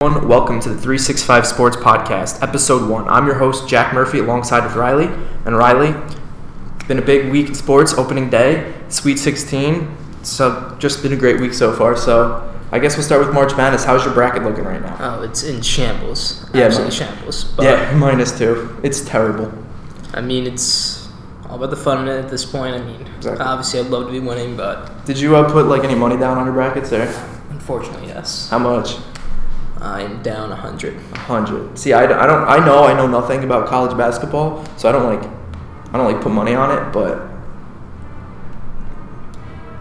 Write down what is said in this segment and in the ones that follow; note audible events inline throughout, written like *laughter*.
everyone. Welcome to the 365 Sports Podcast, Episode 1. I'm your host, Jack Murphy, alongside with Riley. And Riley, it's been a big week in sports, opening day, Sweet 16. So, just been a great week so far. So, I guess we'll start with March Madness. How's your bracket looking right now? Oh, it's in shambles. Yeah, Absolutely shambles. Yeah, *laughs* minus two. It's terrible. I mean, it's all about the fun in it at this point. I mean, Exactly. obviously, I'd love to be winning, but Did you uh, put like any money down on your brackets there? unfortunately, yes. How much? I'm down 100. A hundred. See, I, I don't. I know I know nothing about college basketball, so I don't like. I don't like put money on it, but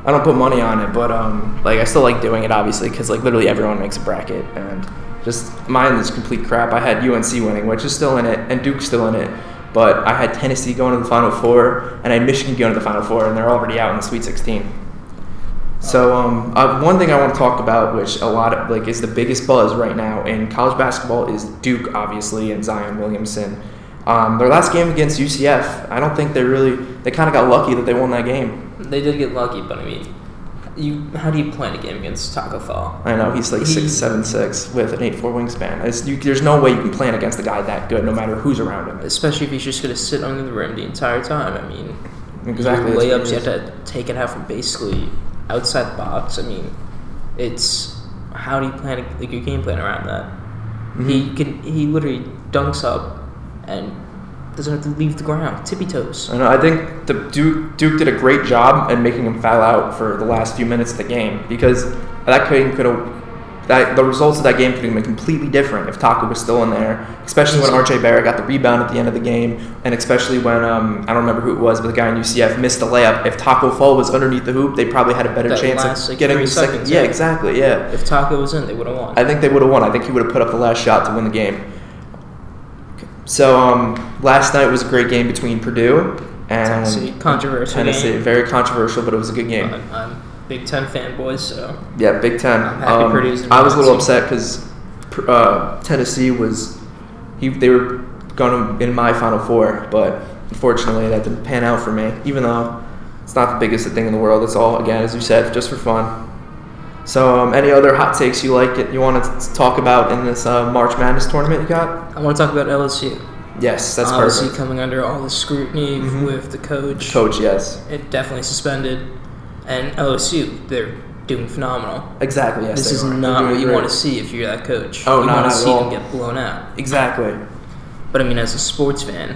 I don't put money on it. But um, like I still like doing it, obviously, because like literally everyone makes a bracket, and just mine is complete crap. I had UNC winning, which is still in it, and Duke's still in it. But I had Tennessee going to the Final Four, and I had Michigan going to the Final Four, and they're already out in the Sweet 16. So um, uh, one thing I want to talk about, which a lot of like is the biggest buzz right now in college basketball, is Duke, obviously, and Zion Williamson. Um, their last game against UCF, I don't think they really they kind of got lucky that they won that game. They did get lucky, but I mean, you how do you plan a game against Taco Fall? I know he's like He- six seven six with an eight four wingspan. You, there's no way you can plan against a guy that good, no matter who's around him. Especially if he's just going to sit under the rim the entire time. I mean, Exactly, layups, you have to take it out from basically outside the box. I mean, it's how do you plan a, like your game plan around that? Mm-hmm. He can he literally dunks up and doesn't have to leave the ground, tippy toes. I know. I think the Duke Duke did a great job at making him foul out for the last few minutes of the game because that game could have that the results of that game could have been completely different if Taco was still in there. Especially when RJ Barrett got the rebound at the end of the game, and especially when um, I don't remember who it was, but the guy in UCF missed the layup. If Taco Fall was underneath the hoop, they probably had a better That chance last, of like, getting the second. seconds, Yeah, exactly. Yeah. If Taco was in, they would have won. I think they would have won. I think he would have put up the last shot to win the game. So um, last night was a great game between Purdue and Tennessee, controversial Tennessee. game. Very controversial, but it was a good game. I'm, I'm Big Ten fanboys, so Yeah, Big Ten. I'm happy Um, Purdue's I was a little upset because uh, Tennessee was he they were going to in my Final Four, but unfortunately that didn't pan out for me. Even though it's not the biggest thing in the world, it's all again as you said, just for fun. So, um, any other hot takes you like it you want to talk about in this uh, March Madness tournament you got? I want to talk about LSU. Yes, that's Obviously, perfect. coming under all the scrutiny Mhm. with the coach. Coach, yes, It definitely suspended. And LSU, they're doing phenomenal. exactly. Yes, this is are. Not what you great. want to see if you're that coach. Oh, you not want to see all. them get blown out. Exactly. But I mean, as a sports fan,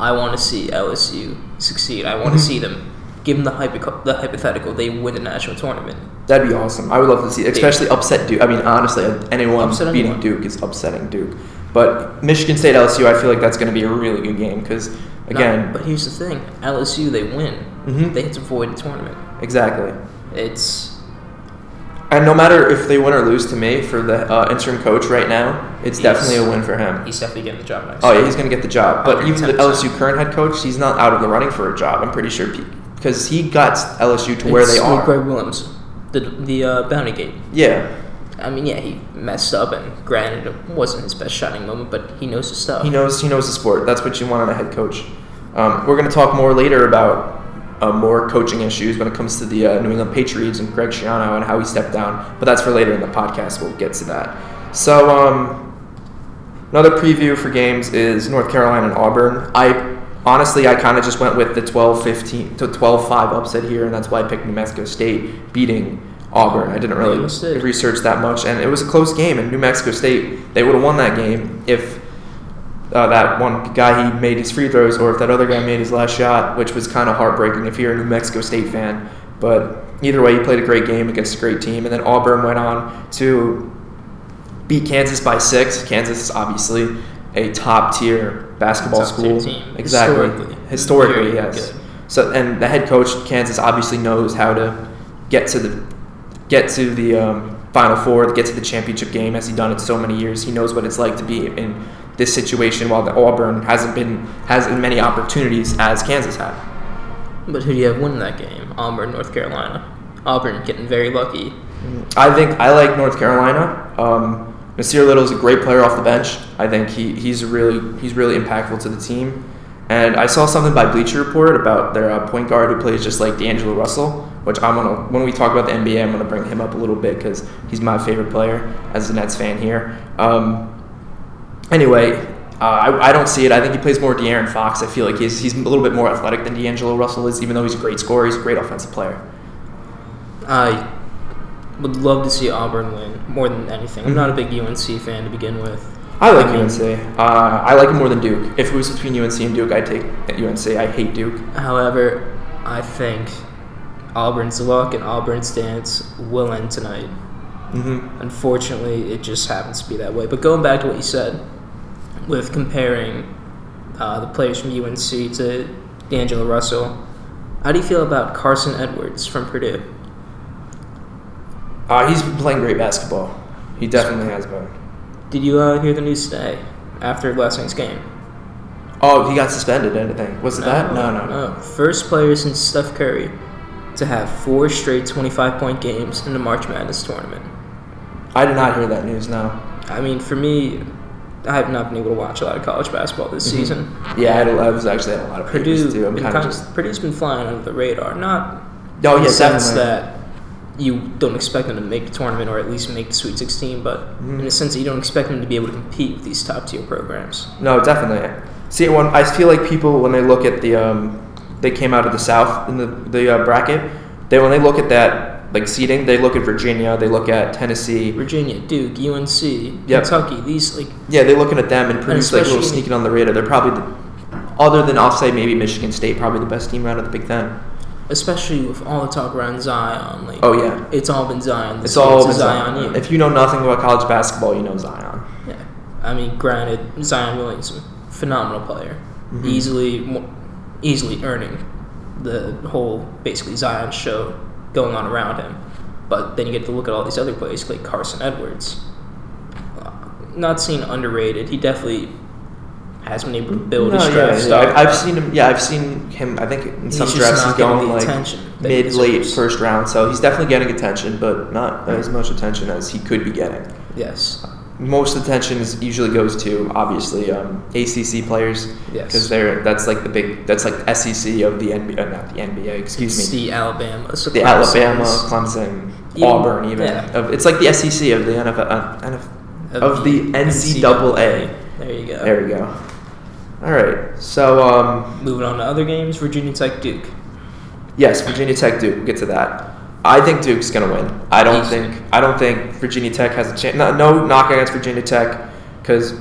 I want to see LSU succeed. I want to see them. Give them the, hypo- the hypothetical. They win the national tournament. That'd be awesome. I would love to see, especially upset Duke. I mean, honestly, anyone Upset beating anyone. Duke is upsetting Duke. But Michigan State LSU, I feel like that's going to be a really good game because, again, but here's the thing: LSU, they win. Mhm. They have to avoid the tournament. Exactly. It's And no matter if they win or lose, to me, for the uh, interim coach right now, it's He's- definitely a win for him. he's definitely getting the job next. Oh yeah, he's going to get the job. But even the LSU current head coach, he's not out of the running for a job. I'm pretty sure because he got LSU to where they are. Greg Williams, the the uh, Bounty Gate. Yeah, I mean, yeah, he messed up, and granted, it wasn't his best shining moment, but he knows his stuff. He knows he knows the sport. That's what you want in a head coach. Um, we're going to talk more later about uh, more coaching issues when it comes to the uh, New England Patriots and Greg Schiano and how he stepped down. But that's for later in the podcast. We'll get to that. So um, another preview for games is North Carolina and Auburn. I honestly I kind of just went with the 12-15 to 12-5 upset here, and that's why I picked New Mexico State beating Auburn. I didn't really research that much, and it was a close game. And New Mexico State they would have won that game if uh, that one guy he made his free throws, or if that other guy made his last shot, which was kind of heartbreaking if you're a New Mexico State fan. But either way, he played a great game against a great team, and then Auburn went on to beat Kansas by six. Kansas is obviously a top tier basketball Top school. team. Exactly, Historically. historically, yes. good. So, and the head coach Kansas obviously knows how to get to the get to the um, Final Four, get to the championship game, as he done it so many years. He knows what it's like to be in this situation, while the Auburn hasn't been has as many opportunities as Kansas had. But who do you have winning that game? Auburn, North Carolina. Auburn getting very lucky. I think I like North Carolina. Um, Nassir Little is a great player off the bench. I think he, he's really he's really impactful to the team. And I saw something by Bleacher Report about their uh, point guard who plays just like D'Angelo Russell, which I'm gonna when we talk about the NBA, I'm gonna bring him up a little bit because he's my favorite player as a Nets fan here. Um, anyway, uh, I, I don't see it. I think he plays more De'Aaron Fox. I feel like he's he's a little bit more athletic than D'Angelo Russell is, even though he's a great scorer. He's a great offensive player. I would love to see Auburn win more than anything. I'm not a big UNC fan to begin with. I like mean, UNC. Uh, I like him more than Duke. If it was between UNC and Duke, I'd take UNC. I hate Duke. However, I think Auburn's luck and Auburn's dance will end tonight. hmm Unfortunately, it just happens to be that way. But going back to what you said, with comparing uh, the players from UNC to D'Angelo Russell, how do you feel about Carsen Edwards from Purdue? Uh, he's been playing great basketball. He definitely has been. Did you uh, hear the news today after last night's game? Oh, he got suspended. Anything? Was it that? No, no, no. First player since Steph Curry to have four straight 25 point games in the March Madness tournament. I did not hear that news. No. I mean, for me, I have not been able to watch a lot of college basketball this season. Yeah, I, had a- I was actually at a lot of Purdue, too. I'm kind of just. Purdue's been flying under the radar. Not Oh in yeah, the sense definitely. that you don't expect them to make the tournament or at least make the Sweet 16, but Mm-hmm. in the sense that you don't expect them to be able to compete with these top tier programs. No, definitely. See, when I feel like people when they look at the um, they came out of the South in the the uh, bracket. They when they look at that like seeding, they look at Virginia, they look at Tennessee. Virginia, Duke, UNC, Yep. Kentucky, these like Yeah, they're looking at them and Purdue's like a little sneaking on the radar. They're probably the, other than I'll maybe Michigan State, probably the best team out of the Big Ten. especially with all the talk around Zion, like Oh yeah, it's all been Zion. it's this year. all been Zion Zion. If you know nothing about college basketball, you know Zion. Yeah, I mean, granted, Zion Williamson, phenomenal player, Mm-hmm. easily, easily earning the whole basically Zion show going on around him. But then you get to look at all these other players like Carsen Edwards. Uh, Not seen underrated. He definitely has been able to build No, his draft yeah. stock. I've, I've seen him. Yeah, I've seen him. I think in some just drafts he's going like attention that he mid late first round. So he's definitely getting attention, but not as much attention as he could be getting. Yes. Most attention is usually goes to obviously um, ACC players Yes. because they're that's like the big that's like SEC of the NBA, uh, not the NBA. Excuse It's me. the Alabama. So the Clemson's Alabama, Clemson, Even- Auburn, even. yeah. Of- It's like the SEC of the NFL, uh, NF of the NCAA. There you go. There we go. All right. So um, Moving on to other games, Virginia Tech Duke. yes, Virginia Tech, Duke. We'll get to that. I think Duke's gonna win. I don't think I don't think Virginia Tech has a chance. No, no knock against Virginia Tech because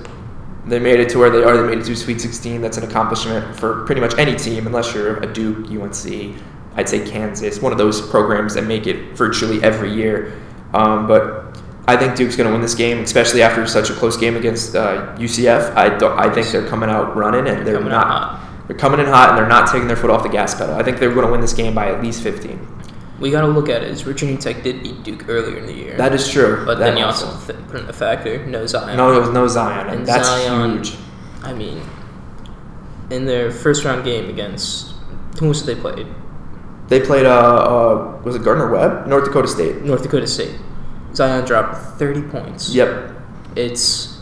they made it to where they are. They made it to Sweet 16. That's an accomplishment for pretty much any team, unless you're a Duke, UNC, I'd say Kansas, one of those programs that make it virtually every year. Um, but I think Duke's going to win this game, especially after such a close game against uh, UCF. I I think they're coming out running and they're out not. They're coming in hot and they're not taking their foot off the gas pedal. I think they're going to win this game by at least 15. We got to look at it as Virginia Tech did beat Duke earlier in the year. That is true. but That then you also th- put in the factor no Zion. no, there no Zion, and, that's Zion- huge. I mean, in their first round game against who was they played? They played. Uh, uh, was it Gardner Webb? North Dakota State. North Dakota State. Zion dropped 30 points. Yep. It's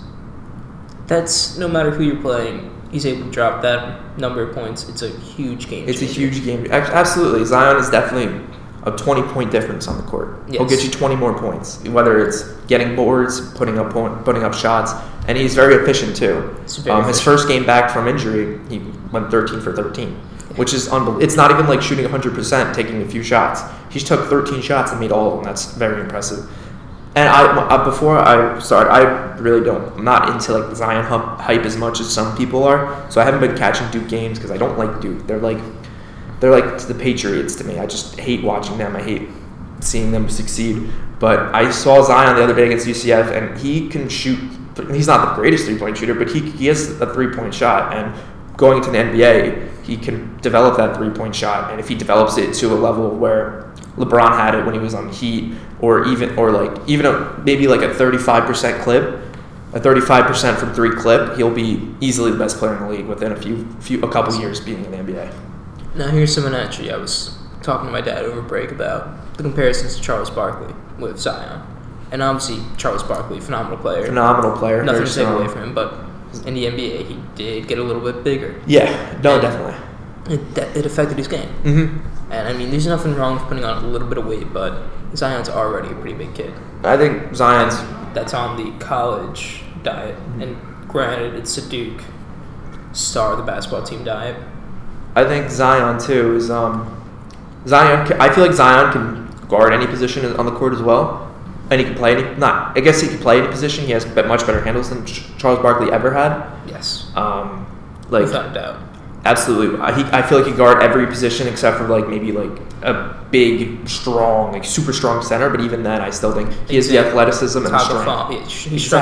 that's no matter who you're playing, he's able to drop that number of points. It's a huge game. It's a huge game. Absolutely, Zion is definitely a 20 point difference on the court. He'll get you 20 more points, whether it's getting boards, putting up point, putting up shots, and he's very efficient too. Um, his efficient. first game back from injury, he went 13 for 13, which is unbelievable. It's not even like shooting 100%, taking a few shots. He took 13 shots and made all of them. That's very impressive. And I, uh, before I started, I really don't. I'm not into like the Zion hype as much as some people are. So I haven't been catching Duke games because I don't like Duke. They're like, they're like the Patriots to me. I just hate watching them. I hate seeing them succeed. But I saw Zion the other day against UCF, and he can shoot. He's not the greatest three point shooter, but he, he has a three point shot. And going to the NBA, he can develop that three point shot. And if he develops it to a level where LeBron had it when he was on Heat, or even or like even a, maybe like a thirty five percent clip, a thirty five percent from three clip, he'll be easily the best player in the league within a few few a couple years being in the NBA. Now here's something actually I was talking to my dad over break about the comparisons to Charles Barkley with Zion, and obviously Charles Barkley, phenomenal player. Phenomenal player. Nothing to take away from him, but in the NBA he did get a little bit bigger. Yeah, no, And definitely. it, that- it affected his game. Mm-hmm. And I mean, there's nothing wrong with putting on a little bit of weight, but Zion's already a pretty big kid. I think Zion's That's on the college diet, and granted, it's a Duke star of the basketball team diet. I think Zion too is um Zion. I feel like Zion can guard any position on the court as well, and he can play any. Not, I guess he can play any position. He has much better handles than Charles Barkley ever had. Yes, Um, like without a doubt. absolutely, I, he, I feel like he can guard every position except for like maybe like a big, strong, like super strong center. But even then, I still think he has the athleticism and the strength. He,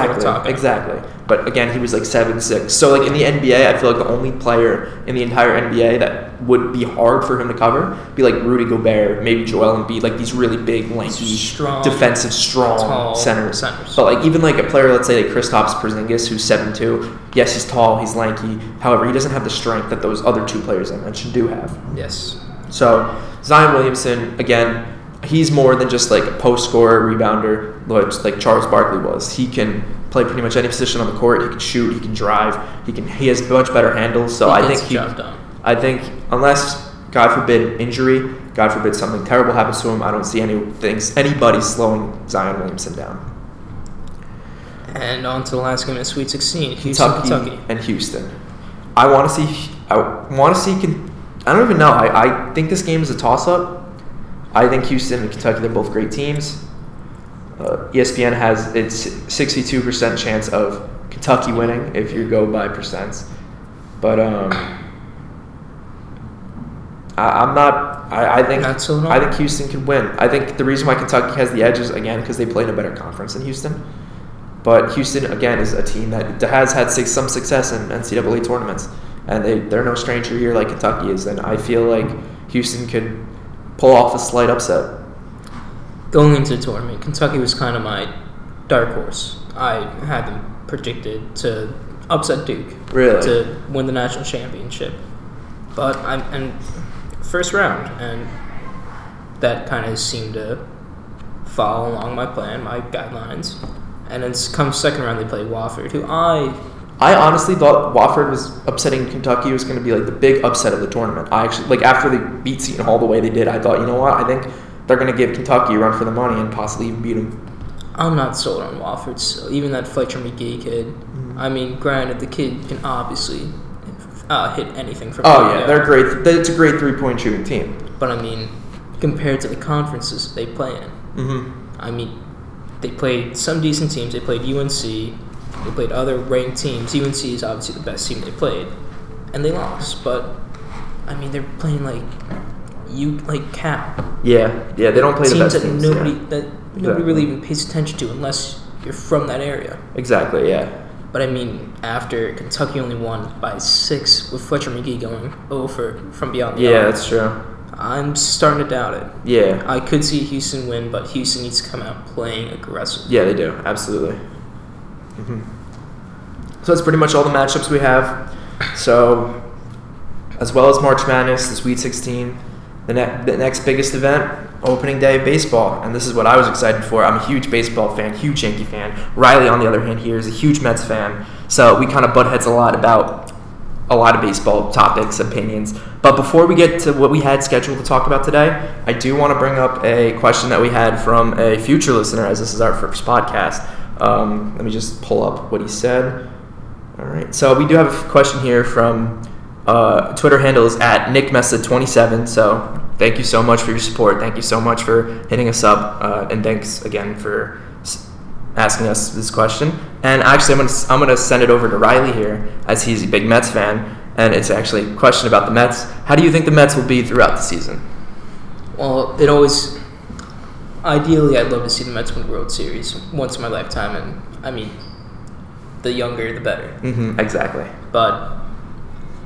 with Exactly. But again, he was like seven six. So like in the NBA, I feel like the only player in the entire NBA that would be hard for him to cover be like Rudy Gobert, maybe Joel and Embiid, like these really big, lanky, Strong, defensive, strong centers. centers. But like even like a player, let's say like Kristaps Porzingis, who's seven two. Yes, he's tall, he's lanky. However, he doesn't have the strength that those other two players I mentioned do have. Yes. So Zion Williamson, again, he's more than just like a post scorer, rebounder, like Charles Barkley was. He can play pretty much any position on the court. He can shoot. He can drive. He can. He has much better handles. So He I think he. done. I think unless God forbid injury, God forbid something terrible happens to him, I don't see any things anybody slowing Zion Williamson down. And on to the last game in Sweet 16, Houston, Kentucky, Kentucky. and Houston. I want to see. I want to see. I don't even know. I, I think this game is a toss up. I think Houston and Kentucky they're both great teams. Uh, ESPN has its 62% chance of Kentucky winning if you go by percents. But um, I, I'm not. I, I think so I think Houston could win. I think the reason why Kentucky has the edge is again because they play in a better conference than Houston. But Houston again is a team that has had six, some success in NCAA tournaments, and they they're no stranger here like Kentucky is. And I feel like Houston could pull off a slight upset. Going into the tournament, Kentucky was kind of my dark horse. I had them predicted to upset Duke Really? to win the national championship, but I'm and first round, and that kind of seemed to follow along my plan, my guidelines. And then come second round, they play Wofford, who I I honestly thought Wofford was upsetting Kentucky was going to be like the big upset of the tournament. I actually like after they beat Seton Hall the way they did. I thought, you know what? I think they're going to give Kentucky a run for the money and possibly even beat them. I'm not sold on Wofford. So even that Fletcher Magee kid. Mm-hmm. I mean, granted, the kid can obviously uh, hit anything from. Oh yeah, they're great. It's a great three point shooting team. But I mean, compared to the conferences they play in, Mm-hmm. I mean, they played some decent teams. They played UNC. They played other ranked teams. UNC is obviously the best team they played, and they lost. But I mean, they're playing like you like Cap Yeah, yeah, they don't play the teams best that teams. nobody yeah. that Exactly. nobody really even pays attention to unless you're from that area. Exactly. Yeah. But I mean, after Kentucky only won by six with Fletcher Magee going over from beyond the Yeah, arc, that's true. I'm starting to doubt it. Yeah. I could see Houston win, but Houston needs to come out playing aggressive. Yeah, they do. Absolutely. hmm So that's pretty much all the matchups we have. So, as well as March Madness, the Sweet 16, the, ne- the next biggest event, opening day of baseball. And this is what I was excited for. I'm a huge baseball fan, huge Yankee fan. Riley, on the other hand, here is a huge Mets fan. So we kind of butt heads a lot about a lot of baseball topics, opinions. But before we get to what we had scheduled to talk about today, I do want to bring up a question that we had from a future listener, as this is our first podcast. Um, let me just pull up what he said. All right. So we do have a question here from uh, Twitter handles at nickmessa27. So thank you so much for your support. Thank you so much for hitting us up, uh, and thanks again for asking us this question. And actually, I'm gonna I'm gonna send it over to Riley here, as he's a big Mets fan, and it's actually a question about the Mets. How do you think the Mets will be throughout the season? Well, it always. Ideally, I'd love to see the Mets win the World Series once in my lifetime, and I mean, the younger, the better. Mm-hmm. Exactly. But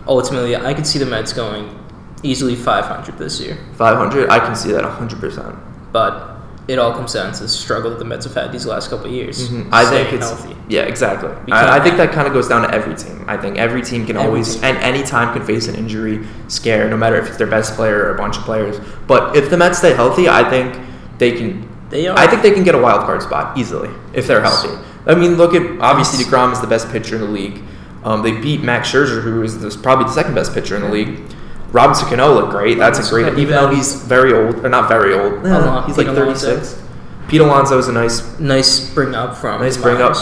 ultimately, I could see the Mets going easily 500 this year. 500. I can see that 100. percent But it all comes down to the struggle that the Mets have had these last couple of years. Mm-hmm. I think it's healthy. yeah, exactly. I, I think that kind of goes down to every team. I think every team can Every always team. and any time can face an injury scare, no matter if it's their best player or a bunch of players. But if the Mets stay healthy, I think they can. They are. I think they can get a wild card spot easily if they're Yes. healthy. I mean, look at obviously Yes. Degrom is the best pitcher in the league. Um, they beat Max Scherzer, who is the, probably the second best pitcher in the league. Robinson Cano looked great. That's a great, even though he's very old, or not very old. he's like Pete 36. Pete Alonso is a nice, Nice bring up from nice bring up.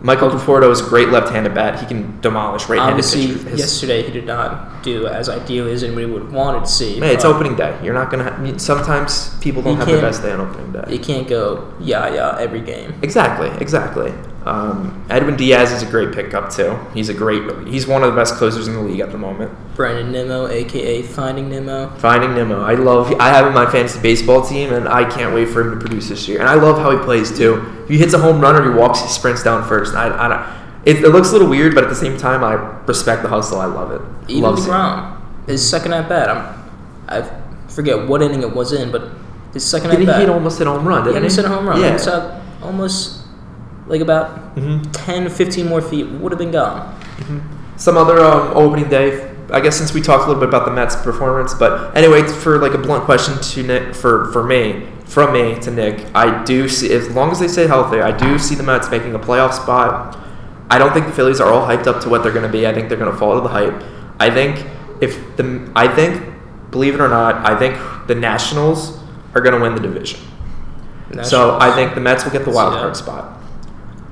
Michael Conforto is a great left-handed bat. He can demolish right-handed Obviously, pitchers. Yesterday he did not do as ideally as anybody would wanted to see. Man, it's opening day. You're not gonna. Ha- sometimes people don't have the can't- best day on opening day. You can't go yeah yeah every game. Exactly, exactly. Um, Edwin Diaz is a great pickup too. He's a great. He's one of the best closers in the league at the moment. Brandon Nimmo, aka Finding Nimmo. Finding Nemo. I love. I have him on my fantasy baseball team, and I can't wait for him to produce this year. And I love how he plays too. If he hits a home run or he walks, he sprints down first. I, I. It, it looks a little weird, but at the same time, I respect the hustle. I love it. Even love seeing it. Degrom, his second at bat. I'm, I forget what inning it was in, but his second Did at he bat. hit almost hit a home run? Didn't almost he? hit a home run. Yeah. Uh, almost like about hmm 10, 15 more feet would have been gone. Some other um, opening day. I guess since we talked a little bit about the Mets' performance, but anyway, for like a blunt question to Nick, for for me, from me to Nick, I do see as long as they stay healthy, I do see the Mets making a playoff spot. I don't think the Phillies are all hyped up to what they're going to be. I think they're going to fall to the hype. I think if the I think, believe it or not, I think the Nationals are going to win the division. So I think the Mets will get the wild card spot,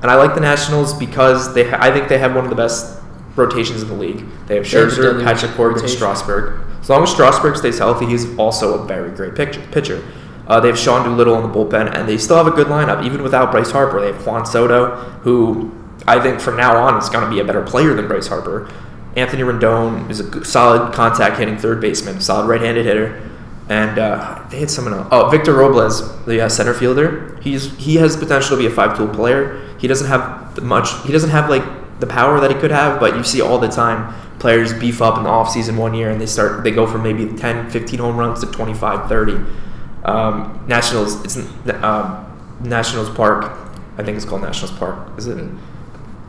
and I like the Nationals because they. Ha- I think they have one of the best rotations in the league. They have They Scherzer, deadly Patrick Corbin, and. Strasburg. As long as Strasburg stays healthy, he's also a very great pitcher. pitcher. Uh, they have Sean Doolittle in the bullpen, and they still have a good lineup, even without Bryce Harper. They have Juan Soto, who I think from now on is going to be a better player than Bryce Harper. Anthony Rendon is a solid contact hitting third baseman, solid right-handed hitter, and uh, they had someone else. Oh, Victor Robles, the uh, center fielder. He's he has potential to be a five-tool player. He doesn't have much. He doesn't have like the power that he could have, but you see all the time players beef up in the offseason one year and they start they go from maybe 10, 15 home runs to 25, 30. Um, Nationals, it's um, Nationals Park. I think it's called Nationals Park. Is it?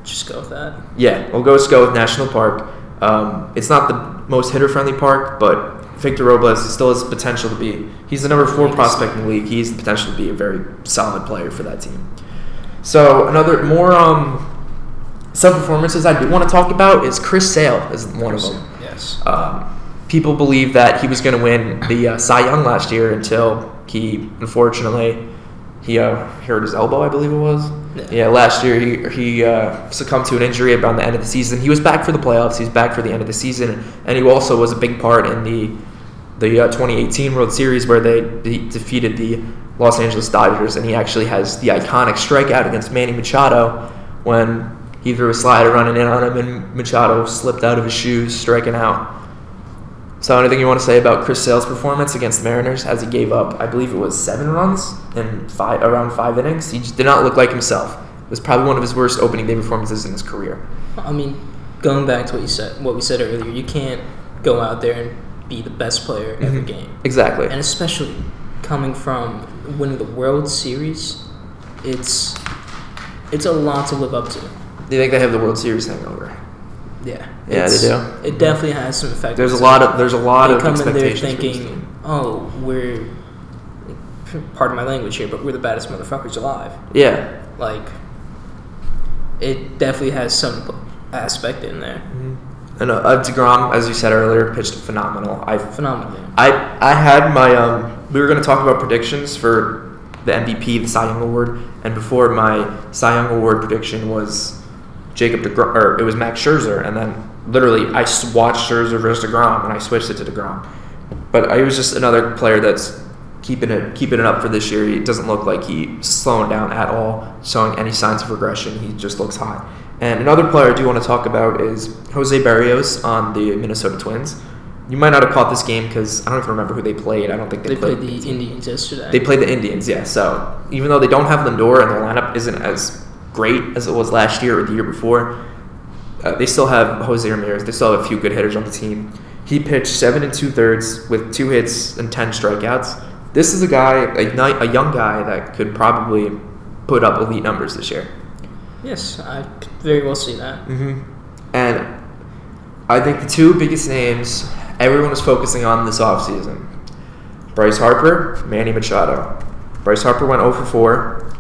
just go with that. Yeah, we'll go just go with National Park. Um, it's not the most hitter friendly park, but Victor Robles still has potential to be. He's the number four prospect in the league. he's the potential to be a very solid player for that team. So another more um, some performances I do want to talk about is Chris Sale is one of them. Yes. Um, people believe that he was going to win the uh, Cy Young last year until he unfortunately he uh, hurt his elbow, I believe it was. Yeah. Yeah, last year he he uh, succumbed to an injury around the end of the season. He was back for the playoffs. He's back for the end of the season, and he also was a big part in the the uh, 2018 World Series where they de- defeated the Los Angeles Dodgers, and he actually has the iconic strikeout against Manny Machado when he threw a slider running in on him, and Machado slipped out of his shoes, striking out. So, anything you want to say about Chris Sale's performance against the Mariners as he gave up, I believe it was seven runs in five around five innings? He just did not look like himself. It was probably one of his worst opening day performances in his career. I mean, going back to what you said, what we said earlier, you can't go out there and be the best player every Mhm. game, Exactly. and especially coming from winning the World Series, it's it's a lot to live up to. Do you think they have the World Series hangover? Yeah. Yeah, they It's- do. It definitely has some effect. There's a lot of there's a lot they of come in there expectations. for this thinking, oh, we're pardon my language here, but we're the baddest motherfuckers alive. Yeah. Like, it definitely has some aspect in there. Mm-hmm. And uh, uh, Degrom, as you said earlier, pitched phenomenal. I Phenomenal. I I had my um. We were going to talk about predictions for the MVP, the Cy Young Award, and before my Cy Young Award prediction was Jacob Degrom, or it was Max Scherzer, and then literally I watched Scherzer versus Degrom, and I switched it to Degrom. But I was just another player that's keeping it keeping it up for this year. It doesn't look like he's slowing down at all, showing any signs of regression. He just looks hot. And another player I do want to talk about is Jose Berrios on the Minnesota Twins. You might not have caught this game because I don't even remember who they played. I don't think they, They played the. Indians yesterday. They played the Indians, yeah. So even though they don't have Lindor and the lineup isn't as great as it was last year or the year before, uh, they still have Jose Ramirez. They still have a few good hitters on the team. He pitched seven and two thirds with two hits and ten strikeouts. This is a guy, a, a young guy that could probably put up elite numbers this year. Yes, I could very well see that. Mm-hmm. And I think the two biggest names everyone is focusing on this offseason Bryce Harper, Manny Machado. Bryce Harper went 0 for 4,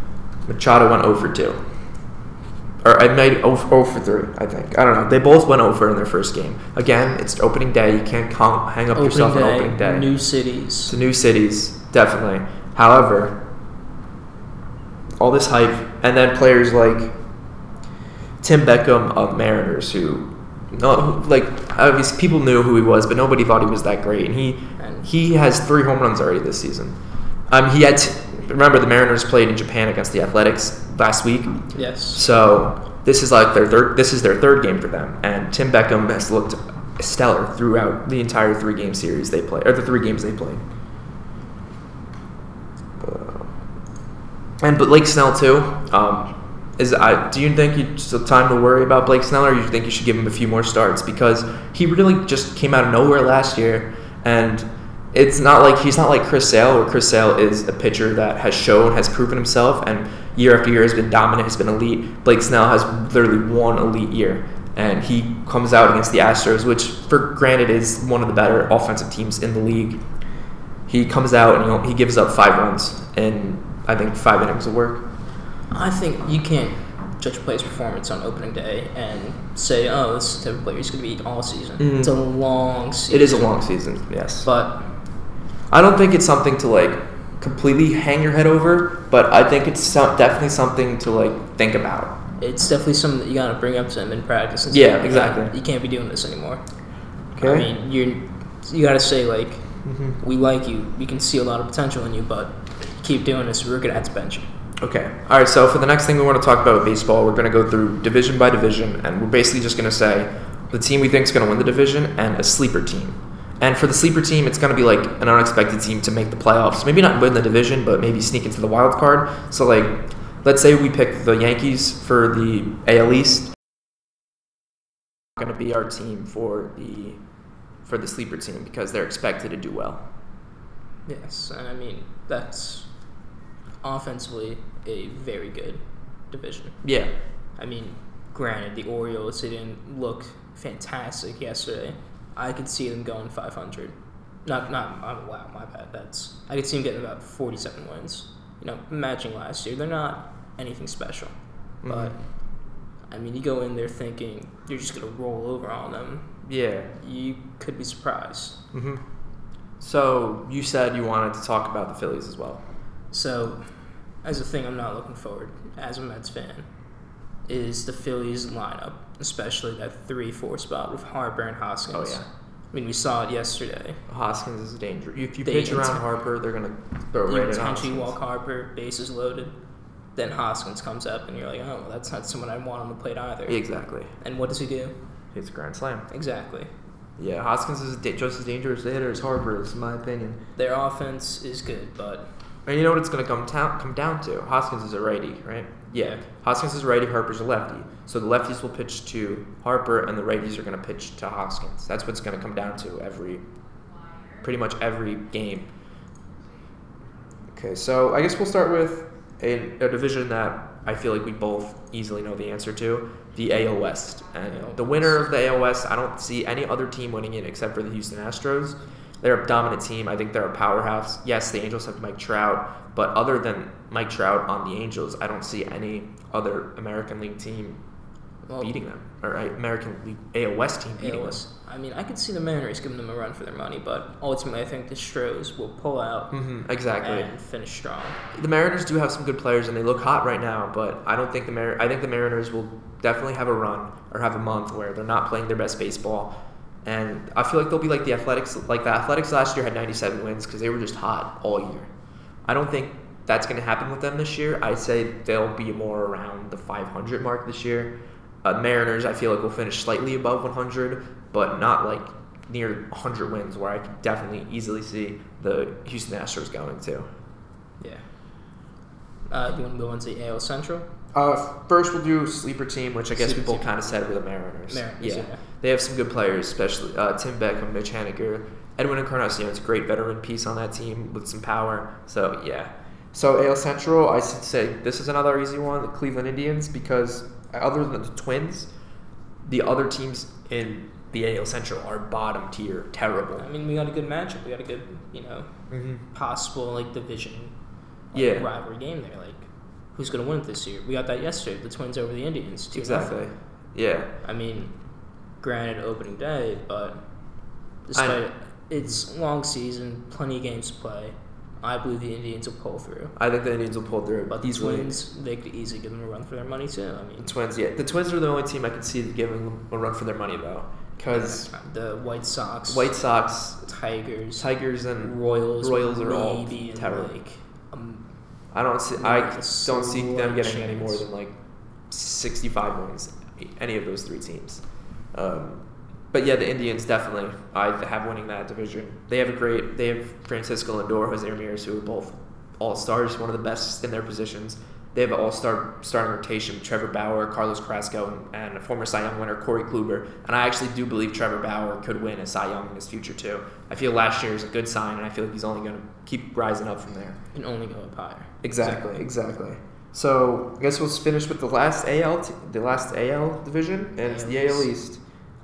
Machado went 0 for 2. or I made 0, 0 for 3, I think. I don't know. They both went over in their first game. Again, it's opening day. You can't con- hang up yourself on opening day. New cities. to new cities, definitely. However, all this hype, and then players like Tim Beckham of Mariners, who, no, like, obviously people knew who he was, but nobody thought he was that great. And he And- he has three home runs already this season. Um, he had. T- remember, the Mariners played in Japan against the Athletics last week. Yes. So this is like their third. This is their third game for them, and Tim Beckham has looked stellar throughout the entire three game series they play, or the three games they played. And but Blake Snell too. Um, is I do you think it's time to worry about Blake Snell, or do you think you should give him a few more starts because he really just came out of nowhere last year, and it's not like he's not like Chris Sale, where Chris Sale is a pitcher that has shown, has proven himself, and year after year has been dominant, has been elite. Blake Snell has literally one elite year, and he comes out against the Astros, which, for granted, is one of the better offensive teams in the league. He comes out and he gives up five runs in I think five innings of work. I think you can't judge a player's performance on opening day and say, oh, this is the type of player he's going to be all season. Mhm. It's a long season. It is a long season, yes. But I don't think it's something to like completely hang your head over, but I think it's some, definitely something to like think about. it's definitely something that you got to bring up to him in practice. And Yeah, exactly. You can't be doing this anymore. Okay. I mean, you're, you got to say, like, Mhm. we like you. We can see a lot of potential in you, but keep doing this. We're going to have to bench you. Okay. All right. So for the next thing we want to talk about with baseball, we're going to go through division by division, and we're basically just going to say the team we think is going to win the division and a sleeper team. And for the sleeper team, it's going to be like an unexpected team to make the playoffs. Maybe not win the division, but maybe sneak into the wild card. So like, let's say we pick the Yankees for the AL East. Going to be our team for the for the sleeper team because they're expected to do well. Yes, and I mean, that's offensively a very good division. Yeah. I mean, granted, the Orioles they didn't look fantastic yesterday. I could see them going 500. Not, not. Oh, wow, my bad. That's. I could see them getting about 47 wins. You know, matching last year. They're not anything special, but Mhm. I mean, you go in there thinking you're just gonna roll over on them. Yeah. You could be surprised. hmm So you said you wanted to talk about the Phillies as well. So, as a thing, I'm not looking forward as a Mets fan is the Phillies lineup, especially that three-four spot with Harper and Hoskins. Oh, yeah. I mean, we saw it yesterday. Hoskins is a danger. If you They pitch around Harper, they're gonna throw right at Hoskins. walk Harper, bases loaded. Then Hoskins comes up, and you're like, oh, that's not someone I want on the plate either. Exactly. And what does he do? It's a grand slam. Exactly. Yeah, Hoskins is just as dangerous a hitter as Harper, is in my opinion. Their offense is good, but And you know what it's gonna come down come down to? Hoskins is a righty, right? Yeah. Hoskins is a righty. Harper's a lefty. So the lefties will pitch to Harper, and the righties are gonna pitch to Hoskins. That's what's gonna come down to every, pretty much every game. Okay, so I guess we'll start with a, a division that I feel like we both easily know the answer to, the AL West. And the winner of the AL West, I don't see any other team winning it except for the Houston Astros. They're a dominant team. I think they're a powerhouse. Yes, the Angels have Mike Trout, but other than Mike Trout on the Angels, I don't see any other American League team well, beating them, or uh, American League AL West team beating them. I mean, I could see the Mariners giving them a run for their money, but ultimately, I think the Stros will pull out hmm exactly. and finish strong. The Mariners do have some good players and they look hot right now, but I don't think the Mar- I think the Mariners will definitely have a run or have a month where they're not playing their best baseball. And I feel like they'll be like the Athletics. Like the Athletics last year had 97 wins because they were just hot all year. I don't think that's going to happen with them this year. I'd say they'll be more around the 500 mark this year. Uh, Mariners, I feel like will finish slightly above 100, but not like near 100 wins, where I could definitely easily see the Houston Astros going to. Yeah. Uh, you want to go into the AL Central? Uh, first we'll do sleeper team, which I guess we both kind of said were the Mariners. Mariners, yeah. yeah. They have some good players, especially uh, Tim Beckham, Mitch Haniger, Edwin Encarnacion is a great veteran piece on that team with some power. So yeah. So AL Central, I should say this is another easy one, the Cleveland Indians, because other than the Twins, the other teams in the AL Central are bottom tier, terrible. I mean, we got a good matchup. We got a good, you know, Mm-hmm. possible like division like, Yeah. rivalry game there. Like who's going to win it this year? We got that yesterday. The Twins over the Indians. 2-0. Exactly. Yeah. I mean, granted, opening day, but despite it's long season, plenty of games to play. I believe the Indians will pull through. I think the Indians will pull through. But the easily. Twins, they could easily give them a run for their money too. I The mean, Twins, yeah. The Twins are the only team I could see giving them a run for their money, though. Because the White Sox, White Sox, Tigers, Tigers, and Royals, Royals are all terrible. like um, I don't see. I don't see them getting any more than like sixty-five wins. Any of those three teams. Um, but yeah, the Indians definitely. I have winning that division. They have a great. They have Francisco Lindor, Jose Ramirez, who are both all stars, one of the best in their positions. They have an all-star starting rotation: Trevor Bauer, Carlos Carrasco, and, former Cy Young winner Corey Kluber. And I actually do believe Trevor Bauer could win a Cy Young in his future too. I feel last year is a good sign, and I feel like he's only going to keep rising up from there. and only go up higher. Exactly, exactly. So I guess we'll finish with the last AL, t- the last AL division, and it's the AL East.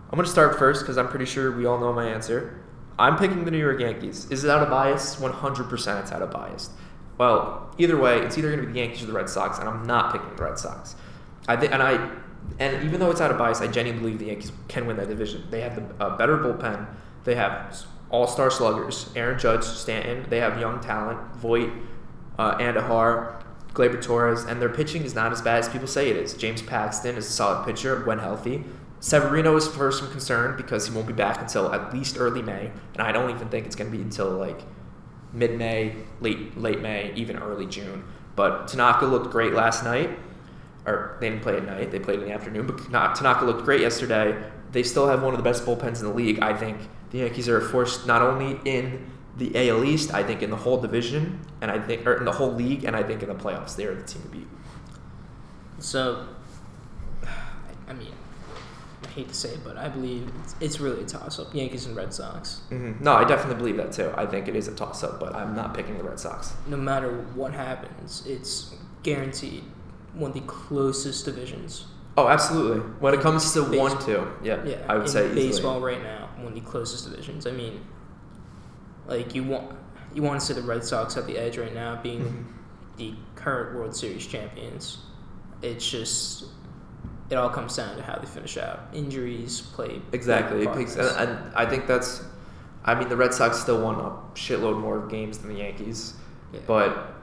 I'm gonna start first because I'm pretty sure we all know my answer. I'm picking the New York Yankees. Is it out of bias? 100% it's out of bias. Well, either way, it's either gonna be the Yankees or the Red Sox, and I'm not picking the Red Sox. I think, and I, and even though it's out of bias, I genuinely believe the Yankees can win that division. They have the uh, better bullpen. They have all-star sluggers: Aaron Judge, Stanton. They have young talent: Voit, uh, Andujar, Gleyber Torres, and their pitching is not as bad as people say it is. James Paxton is a solid pitcher when healthy. Severino is for some concern because he won't be back until at least early May, and I don't even think it's going to be until like mid-May, late late May, even early June. But Tanaka looked great last night, or they didn't play at night; they played in the afternoon. But Tanaka looked great yesterday. They still have one of the best bullpens in the league. I think the Yankees are forced not only in the AL East, I think in the whole division, and I think or in the whole league, and I think in the playoffs, they are the team to beat. So, I mean, I hate to say it, but I believe it's, it's really a toss-up: Yankees and Red Sox. hmm No, I definitely believe that too. I think it is a toss-up, but I'm not picking the Red Sox. No matter what happens, it's guaranteed one of the closest divisions. Oh, absolutely. When it comes to one, two, yeah, Yeah, I would say easily. baseball right now, one of the closest divisions. I mean, like you want you want to see the Red Sox at the edge right now, being Mhm. the current World Series champions. It's just it all comes down to how they finish out. Injuries play Exactly. It and, and I think that's. I mean, the Red Sox still won a shitload more games than the Yankees, Yeah. but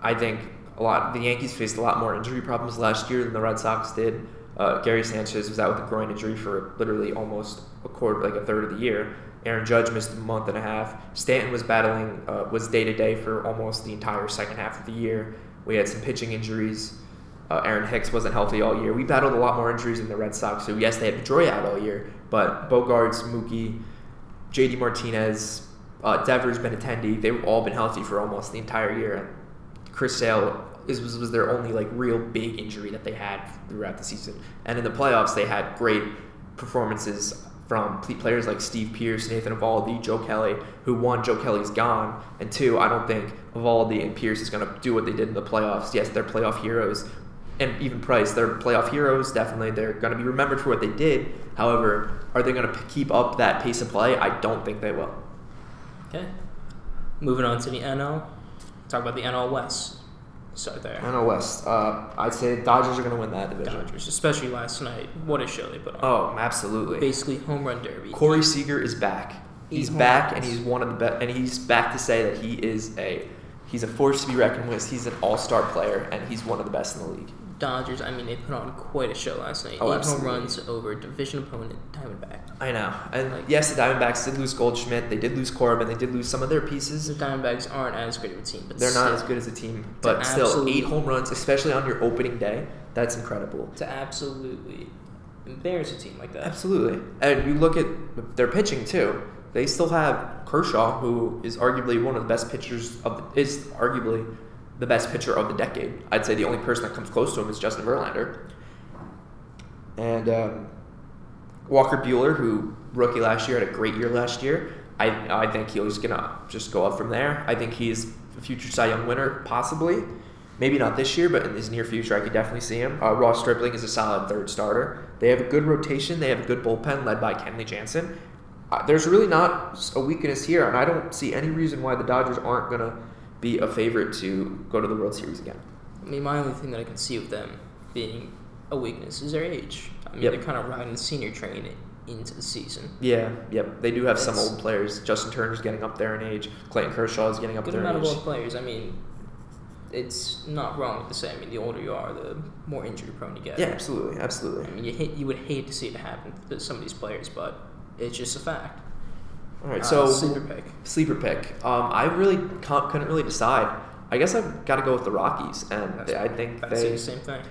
I think a lot. The Yankees faced a lot more injury problems last year than the Red Sox did. Uh, Gary Sanchez was out with a groin injury for literally almost a quarter, like a third of the year. Aaron Judge missed a month and a half. Stanton was battling, uh, was day to day for almost the entire second half of the year. We had some pitching injuries. Uh, Aaron Hicks wasn't healthy all year. We battled a lot more injuries than the Red Sox. So yes, they had Pedroia out all year, but Bogaerts, Mookie, JD Martinez, uh, Devers, Benintendi, they've all been healthy for almost the entire year. And Chris Sale is, was, was their only like real big injury that they had throughout the season. And in the playoffs, they had great performances from players like Steve Pearce, Nathan Eovaldi, Joe Kelly, who one, Joe Kelly's gone, and two, I don't think Evaldi and Pierce is going to do what they did in the playoffs. Yes, they're playoff heroes, and even Price, they're playoff heroes. Definitely, they're going to be remembered for what they did. However, are they going to keep up that pace of play? I don't think they will. Okay. Moving on to the NL. Talk about the NL West. Start there. NL West, uh, I'd say Dodgers are going to win that division. Dodgers, especially last night. What a show they put on. Oh, absolutely. Basically, home run derby. Corey Seager is back. He's Eight back, and he's one of the best. And he's back to say that he is a he's a force to be reckoned with. He's an all-star player, and he's one of the best in the league. Dodgers, I mean, they put on quite a show last night. Oh, Eight home runs over division opponent Diamondback. I know. And Like- yes, the Diamondbacks did lose Goldschmidt. They did lose Corbin. They did lose some of their pieces. The Diamondbacks aren't as great of a team, but They're not as good as a team, but still, eight home runs, especially on your opening day, that's incredible. to absolutely embarrass a team like that. Absolutely. And you look at their pitching too. They still have Kershaw, who is arguably one of the best pitchers of the, is arguably the best pitcher of the decade. I'd say the only person that comes close to him is Justin Verlander. And um, Walker Buehler, who rookie last year had a great year last year. I I think he's gonna just go up from there. I think he's a future Cy Young winner, possibly. Maybe not this year, but in his near future, I could definitely see him. Uh, Ross Stripling is a solid third starter. They have a good rotation. They have a good bullpen led by Kenley Jansen. Uh, there's really not a weakness here, and I don't see any reason why the Dodgers aren't going to be a favorite to go to the World Series again. I mean, my only thing that I can see of them being a weakness is their age. I mean, Yep. they're kind of riding the senior train into the season. Yeah, yep. They do have some old players. Justin Turner's getting up there in age. Clayton Kershaw is getting up Good there in amount of age. old players. I mean, it's not wrong to say. I mean, the older you are, the more injury prone you get. Yeah, absolutely, absolutely. I mean, you hate, you would hate to see it happen to some of these players, but it's just a fact. All right, Uh, so sleeper pick. sleeper pick. Um, I really can't, couldn't really decide. I guess I've got to go with the Rockies, and That's- I think they. the same thing.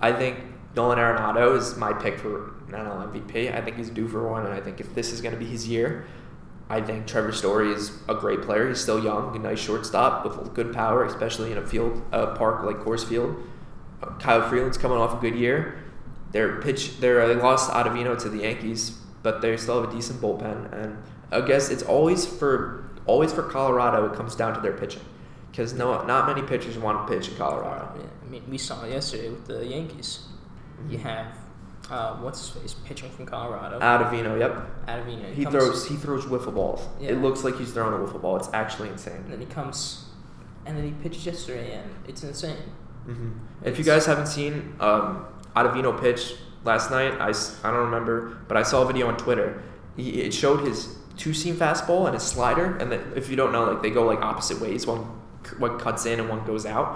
I think Nolan Arenado is my pick for NL MVP. I think he's due for one, and I think if this is going to be his year, I think Trevor Story is a great player. He's still young, a nice shortstop with good power, especially in a field, a park like Coors Field. Kyle Freeland's coming off a good year. Their pitch, their they lost Ottavino to the Yankees, but they still have a decent bullpen. And I guess it's always for always for Colorado. It comes down to their pitching, because no, not many pitchers want to pitch in Colorado. Yeah, I mean, we saw it yesterday with the Yankees. You have uh, what's his face pitching from Colorado. Ottavino, yep. Ottavino. He comes- throws he throws wiffle balls. Yeah. It looks like he's throwing a wiffle ball. It's actually insane. and then he comes, and then he pitches yesterday, and it's insane. hmm If you guys haven't seen um, Ottavino pitch last night, I, I don't remember, but I saw a video on Twitter. He, it showed his two seam fastball and a slider, and then if you don't know, like they go like opposite ways. One one cuts in and one goes out.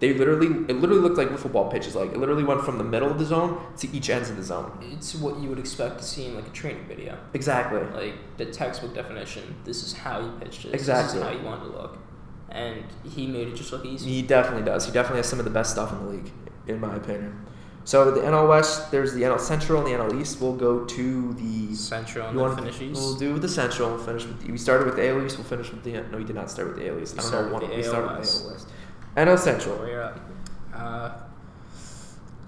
They literally it literally looked like wiffle ball pitches. Like it literally went from the middle of the zone to each ends of the zone. It's what you would expect to see in like a training video, Exactly. like the textbook definition. This is how you pitched it. Exactly. This is how you want to look, and he made it just look easy. He definitely does. He definitely has some of the best stuff in the league, in my opinion. So the NL West, there's the NL Central and the NL East. We'll go to the. Central and then finish East. We'll do the Central. We'll finish with. The, we started with the AL East. We'll finish with the. No, we did not start with the AL East. We I don't started know. with One, the we started with the AL West. NL Central. You're at. Uh,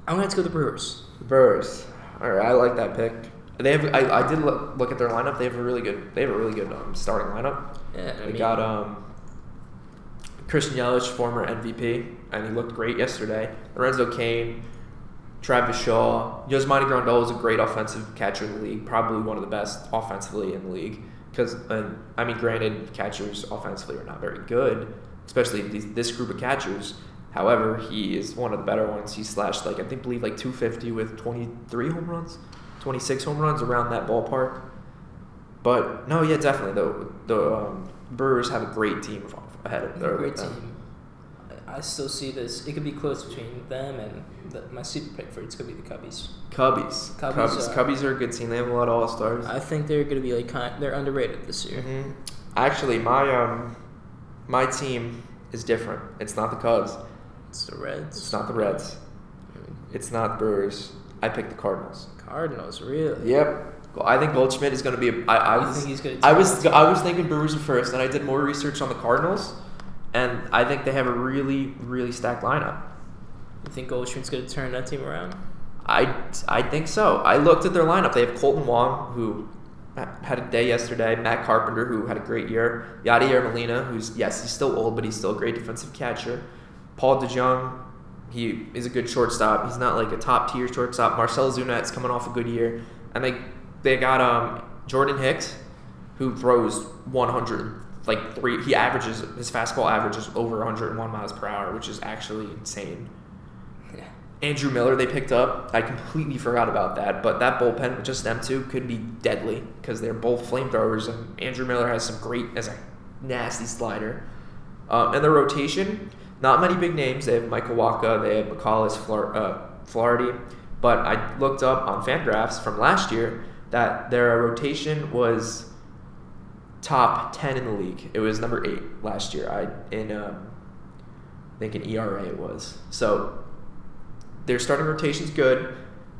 I'm gonna have to go the Brewers. The Brewers. All right, I like that pick. They have. I, I did look, look at their lineup. They have a really good. They have a really good um, starting lineup. Yeah, I They mean, got um, Christian Yelich, former MVP, and he looked great yesterday. Lorenzo Cain, Travis Shaw, Yasmani Grandal is a great offensive catcher in the league, probably one of the best offensively in the league. Because I mean, granted, catchers offensively are not very good, especially these, this group of catchers. However, he is one of the better ones. He slashed like I think believe like 250 with 23 home runs, 26 home runs around that ballpark. But no, yeah, definitely. The the um, Brewers have a great team ahead of they're them. a great team. I still see this. It could be close between them and the, my super pick for it's gonna be the Cubbies. Cubbies. Cubbies Cubbies. are- Cubbies are a good team. They have a lot of all stars. I think they're gonna be like kind. They're underrated this year. hmm Actually, my um, my team is different. It's not the Cubs. It's the Reds. It's not the Reds. It's not the Brewers. I picked the Cardinals. Cardinals, really? Yep. Well, I think Goldschmidt is going to be. A, I, I was. think he's gonna I was. I was thinking Brewers at first, and I did more research on the Cardinals, and I think they have a really, really stacked lineup. You think Goldschmidt's gonna turn that team around? I, I think so. I looked at their lineup. They have Kolten Wong, who had a day yesterday. Matt Carpenter, who had a great year. Yadier Molina, who's yes, he's still old, but he's still a great defensive catcher. Paul DeJong, he is a good shortstop. He's not like a top tier shortstop. Marcell Ozuna's coming off a good year, and they they got um Jordan Hicks, who throws 100 like three. He averages his fastball averages over 101 miles per hour, which is actually insane. Yeah. Andrew Miller they picked up. I completely forgot about that, but that bullpen with just them two could be deadly because they're both flamethrowers, and Andrew Miller has some great as a nasty slider. Um, and the rotation, not many big names. They have Michael Wacha, they have Mikolas Flor- uh, Flaherty, but I looked up on Fangraphs from last year that their rotation was top ten in the league. It was number eight last year. I in um, I think in ERA it was so their starting rotation's good.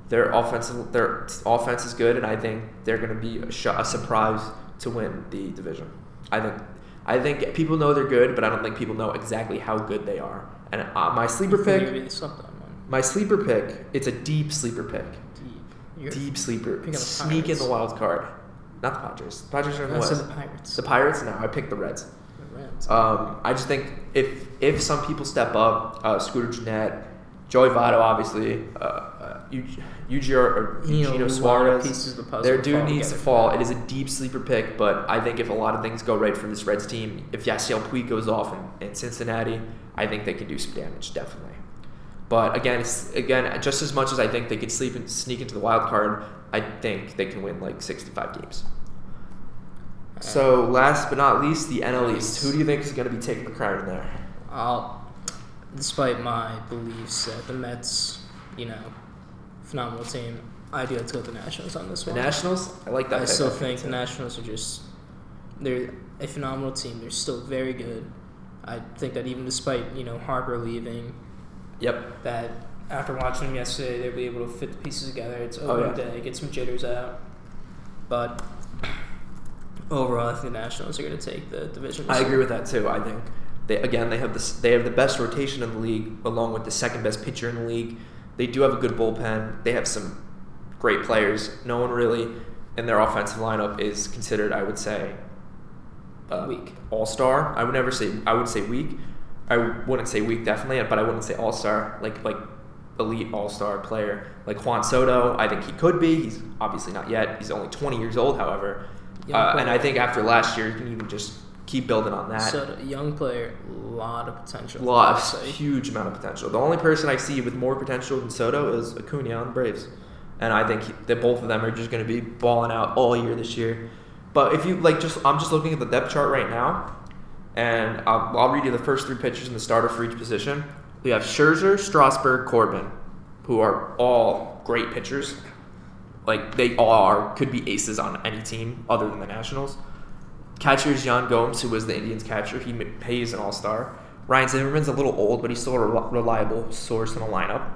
Their offensive their offense is good, and I think they're going to be a, sh- a surprise to win the division. I think I think people know they're good, but I don't think people know exactly how good they are. And uh, my sleeper pick, they slept on one. my sleeper pick, it's a deep sleeper pick, Deep. You're, deep sleeper, sneak in the wild card. Not the Padres. The Padres are in the West. the Pirates. The Pirates? No, I picked the Reds. The Reds. Um, I just think if if some people step up, uh, Scooter Gennett, Joey Votto, obviously, uh, uh, Eugenio, or You know, Eugenio Suarez, pieces of the puzzle their dude needs to fall. It is a deep sleeper pick, but I think if a lot of things go right for this Reds team, if Yasiel Puig goes off in, in Cincinnati, I think they can do some damage, definitely. But again, again, just as much as I think they could sleep and sneak into the wild card, I think they can win like 65 games. So last but not least, the NL East. Who do you think is going to be taking the crown in there? I'll, despite my beliefs that the Mets, you know, phenomenal team, I do have to go with the Nationals on this The one. Nationals. I like that. I still think think the Nationals are just they're a phenomenal team. They're still very good. I think that even despite you know Harper leaving, Yep. that after watching them yesterday, they'll be able to fit the pieces together. It's Oh, opening yeah. day, get some jitters out, but overall, I think the Nationals are going to take the division. I agree with that too. I think they again they have this they have the best rotation in the league along with the second best pitcher in the league. They do have a good bullpen. They have some great players. No one really in their offensive lineup is considered, I would say, uh, Weak. All star. I would never say. I would say weak. I wouldn't say weak definitely, but I wouldn't say all star. Like like elite all star player like Juan Soto. I think he could be. He's obviously not yet. He's only 20 years old, however. Uh, and. I think after last year, you can even just keep building on that. So a young player, lot of potential. lot, huge amount of potential. The only person I see with more potential than Soto is Acuna on the Braves, and I think he- that both of them are just going to be balling out all year this year. But if you like, just I'm just looking at the depth chart right now, and I'll, I'll read you the first three pitchers in the starter for each position. We have Scherzer, Strasburg, Corbin, who are all great pitchers. Like they all are could be aces on any team other than the Nationals. Catcher is Yan Gomes, who was the Indians catcher. He pays an all star. Ryan Zimmerman's a little old, but he's still a reliable source in the lineup.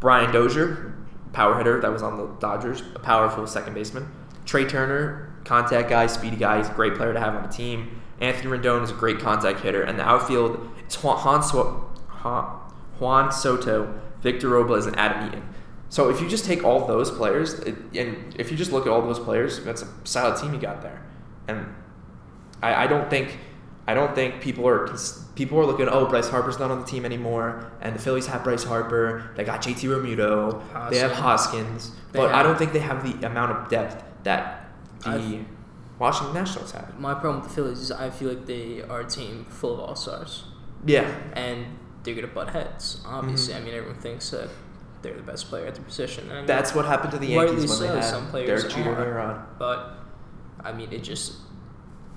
Brian Dozier, power hitter that was on the Dodgers, a powerful second baseman. Trea Turner, contact guy, speedy guy. He's a great player to have on the team. Anthony Rendon is a great contact hitter. And the outfield, it's Juan, Juan, Juan Soto, Victor Robles, and Adam Eaton. So if you just take all those players, it, and if you just look at all those players, that's a solid team you got there. And I, I don't think I don't think people are people are looking. Oh, Bryce Harper's not on the team anymore, and the Phillies have Bryce Harper. They got JT Realmuto. They have Hoskins, They but I don't think they have the amount of depth that the I've- Washington Nationals have. My problem with the Phillies is I feel like they are a team full of all stars, Yeah, and they're gonna butt heads. Obviously, I mean everyone thinks that they're the best player at the position. And I mean, Mm-hmm. that's what happened to the Yankees when so, they had some players Derek Jeter and are. Aaron. but I mean it just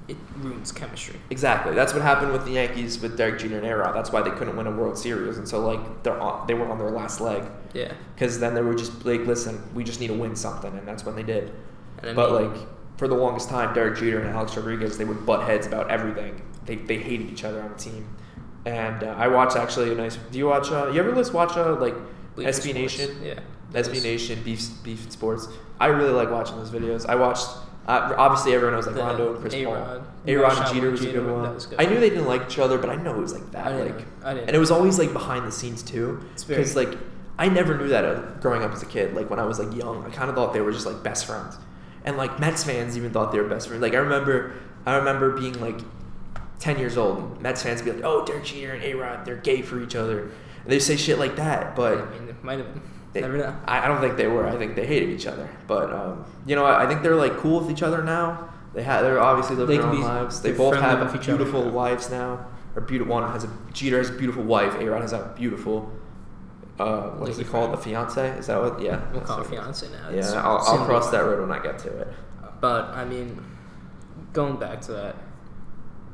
it ruins chemistry. Exactly. That's what happened with the Yankees with Derek Jeter and Aaron. That's why they couldn't win a World Series, and so like they're on, they were on their last leg Yeah, because then they were just like, listen, we just need to win something, and that's when they did. and I But like for the longest time, Derek Jeter and Alex Rodriguez, they would butt heads about everything. They, they hated each other on the team. And uh, I watched actually a nice. Do you watch? Uh, you ever list watch uh, like Bleacher SB Sports, Nation? Yeah, SB Nation, Beef Beef Sports. I really like watching those videos. I watched. Uh, obviously, everyone knows like The Rondo and Chris A-Rod. Paul. A Rod and Jeter was a good one. good. I knew they didn't like each other, but I know it was like that. I like, know. I didn't and it was always like behind the scenes too. Because like I never knew that uh, growing up as a kid. Like when I was like young, I kind of thought they were just like best friends, and like Mets fans even thought they were best friends. Like I remember, I remember being like ten years old. and Mets fans would be like, "Oh, Derek Jeter and A Rod, they're gay for each other," and they say shit like that. But I mean, it might have been. they, Never know. I, I don't think they were. I think they hated each other. But um, you know, I, I think they're like cool with each other now. They have. They're obviously living They their own lives. They both have other beautiful wives now. Or beautiful one has a Jeter has a beautiful wife. A Rod has a beautiful. Uh, what is it Lady called? The fiance? Is that what? Yeah. We'll that's call it what it is. fiance now. Yeah, It's I'll, I'll cross that road when I get to it. But I mean, going back to that,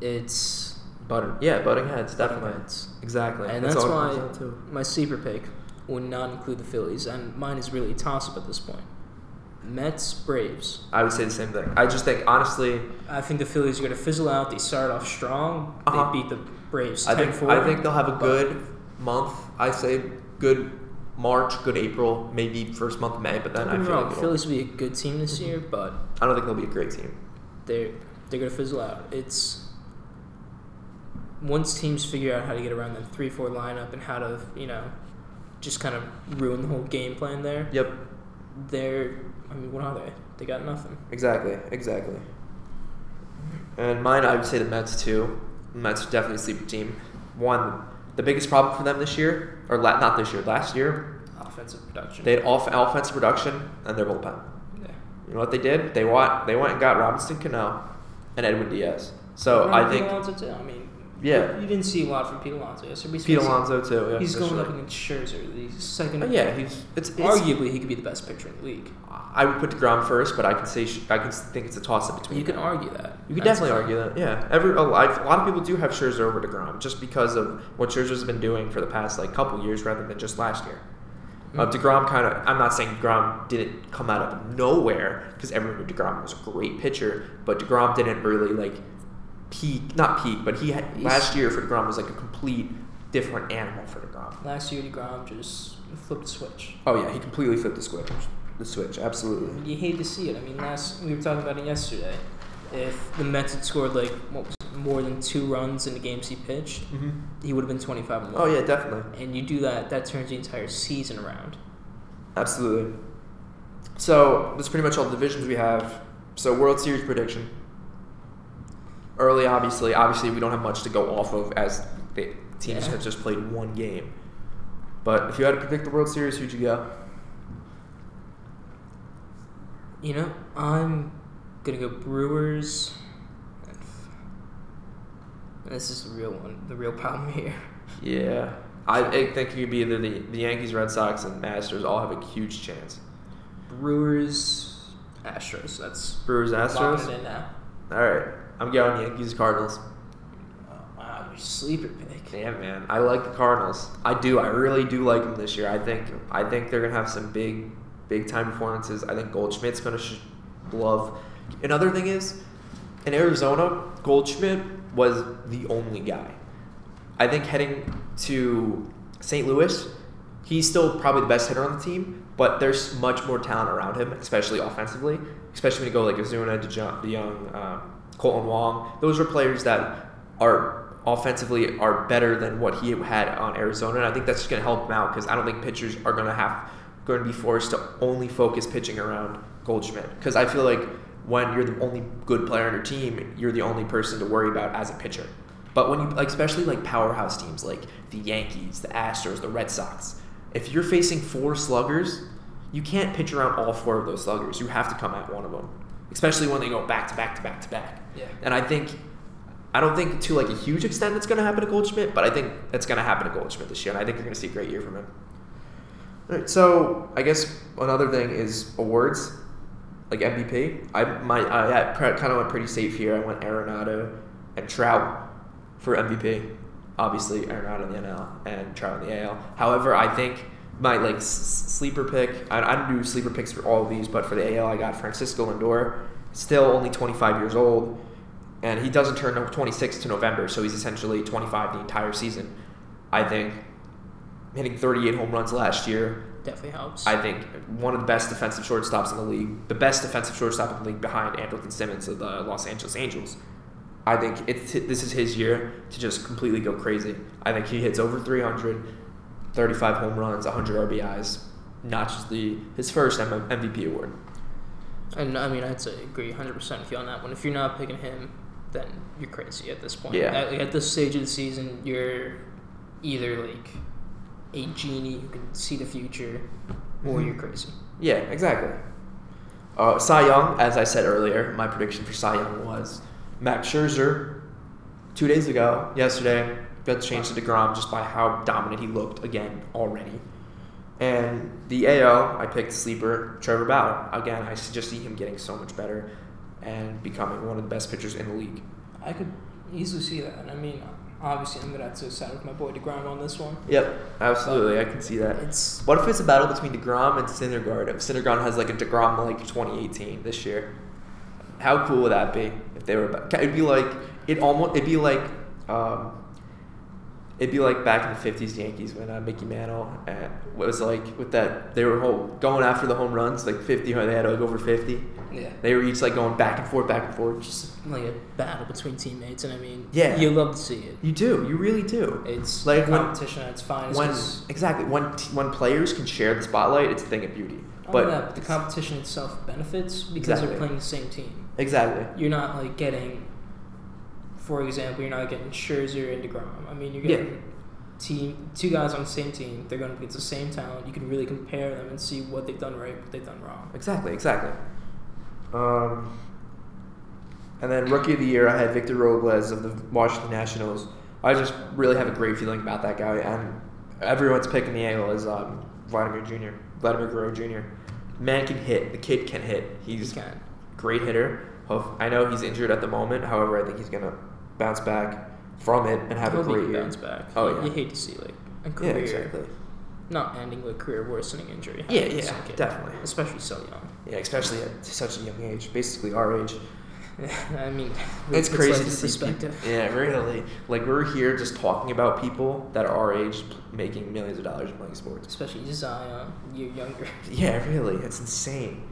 it's butter. yeah, butting heads definitely. Heads. Exactly. and that's, all why my sleeper pick would not include the Phillies, and mine is really a toss up at this point. Mets, Braves. I would say the same thing. I just think honestly, I think the Phillies are going to fizzle out. They started off strong. Uh-huh. They beat the Braves. I think 10-4, I think they'll have a good month. I say good March, good April, maybe first month of May. But then Don't I feel wrong, like Phillies will be a good team this mhm. year, but I don't think they'll be a great team. they're they're gonna fizzle out. It's once teams figure out how to get around that three four lineup and how to you know just kind of ruin the whole game plan there. Yep, They're I mean what are they? They got nothing. exactly, exactly. And mine, I would say the Mets too. The Mets are definitely a sleeper team. One, the biggest problem for them this year, or la- not this year, last year, Offensive production. they had off offensive production and their bullpen. yeah. You know what they did? They went they went and got Robinson Cano and Edwin Diaz. So I think too. I mean Yeah. You didn't see a lot from Pete Alonso yesterday. Pete Alonso too. Yeah, He's going especially. up against Scherzer. He's second. Oh, yeah, he's it's, it's arguably he could be the best pitcher in the league. I would put Degrom first, but I can say I can think it's a toss up between. You can them. argue that. You could That's definitely argue that. Yeah, every a lot, a lot of people do have Scherzer over Degrom just because of what Scherzer's been doing for the past like couple years rather than just last year. Uh, Mhm. Degrom kind of. I'm not saying Degrom didn't come out of nowhere because everyone knew Degrom was a great pitcher, but Degrom didn't really like peak. Not peak, but he had He's- last year for Degrom was like a complete different animal for Degrom. Last year, Degrom just flipped the switch. Oh yeah, he completely flipped the switch. The switch, absolutely. you hate to see it. I mean, last we were talking about it yesterday. If the Mets had scored like what was it, more than two runs in the games he pitched, hmm he would have been 25 and Oh one. yeah, definitely. And you do that, that turns the entire season around. Absolutely. So that's pretty much all the divisions we have. So World Series prediction. Early, obviously, obviously we don't have much to go off of as the teams Yeah. have just played one game. But if you had to predict the World Series, who'd you go? You know, I'm gonna go Brewers. This is the real one, the real problem *laughs* here. Yeah, I, I think it could be either the, the Yankees, Red Sox, and Masters all have a huge chance. Brewers, Astros. That's Brewers, Astros. All right, I'm going Yankees, Cardinals. Oh, wow, your sleeper pick. Yeah, man, I like the Cardinals. I do. I really do like them this year. I think. I think they're gonna have some big, big time performances. I think Goldschmidt's gonna sh- love. Another thing is, in Arizona, Goldschmidt was the only guy. I think heading to St. Louis, he's still probably the best hitter on the team, but there's much more talent around him, especially offensively. Especially when you go like Ozuna, DeJong, DeYoung, uh, Kolten Wong. Those are players that are offensively are better than what he had on Arizona, and I think that's just going to help him out because I don't think pitchers are going to have going to be forced to only focus pitching around Goldschmidt because I feel like when you're the only good player on your team, you're the only person to worry about as a pitcher. But when you like, especially like powerhouse teams like the Yankees, the Astros, the Red Sox, if you're facing four sluggers, you can't pitch around all four of those sluggers. You have to come at one of them, especially when they go back to back to back to back. Yeah. And I think, I don't think to like a huge extent that's going to happen to Goldschmidt, but I think that's going to happen to Goldschmidt this year, and I think you're going to see a great year from him. All right, so I guess another thing is awards, like MVP. I my I kind of went pretty safe here. I went Arenado and Trout for MVP. Obviously, Arenado in the NL and Trout in the AL. However, I think my like s- sleeper pick. I, I don't do sleeper picks for all of these, but for the AL, I got Francisco Lindor. Still only 25 years old, and he doesn't turn 26 to November, so he's essentially 25 the entire season. I think hitting 38 home runs last year. Definitely helps. I think one of the best defensive shortstops in the league, the best defensive shortstop in the league behind Andrelton Simmons of the Los Angeles Angels. I think it's this is his year to just completely go crazy. I think he hits over 300, 35 home runs, 100 RBIs, notches the his first MVP award. And I mean, I'd say agree 100% with you on that one. If you're not picking him, then you're crazy at this point. Yeah. At, at this stage of the season, you're either like a genie who can see the future, or Mhm. you're crazy. Yeah, exactly. Uh, Cy Young, as I said earlier, my prediction for Cy Young was Max Scherzer. Two days ago, yesterday, got changed to Degrom just by how dominant he looked again already. And the AL, I picked sleeper Trevor Bauer. Again, I just see him getting so much better and becoming one of the best pitchers in the league. I could easily see that. I mean, obviously, I'm gonna have to side with my boy Degrom on this one. Yep, absolutely, I can see that. It's What if it's a battle between Degrom and Syndergaard? If Syndergaard has like a Degrom like 2018 this year, how cool would that be? If they were, it'd be like it almost it'd be like um, it'd be like back in the 50s Yankees when uh, Mickey Mantle was like with that they were whole, going after the home runs like 50 they had like over 50 yeah, they were each like going back and forth back and forth just like a battle between teammates, and I mean, Yeah. you love to see it. you do you really do It's Like when- competition at its finest. when exactly when t- when players can share the spotlight it's a thing of beauty but that, but the competition itself benefits because Exactly. they're playing the same team. exactly You're not like getting, for example, you're not getting Scherzer and Degrom. I mean, you're Yeah. getting team two guys on the same team. They're going to get the same talent. You can really compare them and see what they've done right, what they've done wrong. Exactly, exactly. Um, and then rookie of the year, I had Victor Robles of the Washington Nationals. I just really have a great feeling about that guy, and everyone's picking the angle is um, Vladimir Jr. Vladimir Guerrero Jr. Man can hit. The kid can hit. He's He can. great hitter. I know he's injured at the moment. However, I think he's gonna bounce back from it and have a great year. bounce back. Oh, you, yeah. you hate to see like a Yeah, career exactly. not ending with career worsening injury. Yeah, yeah, definitely. Especially so young. Yeah, especially at such a young age, basically our age. *laughs* I mean, It's puts crazy to see. People, yeah, really. Like we're here just talking about people that are our age making millions of dollars playing sports. Especially Zion, you're younger. *laughs* Yeah, really, it's insane.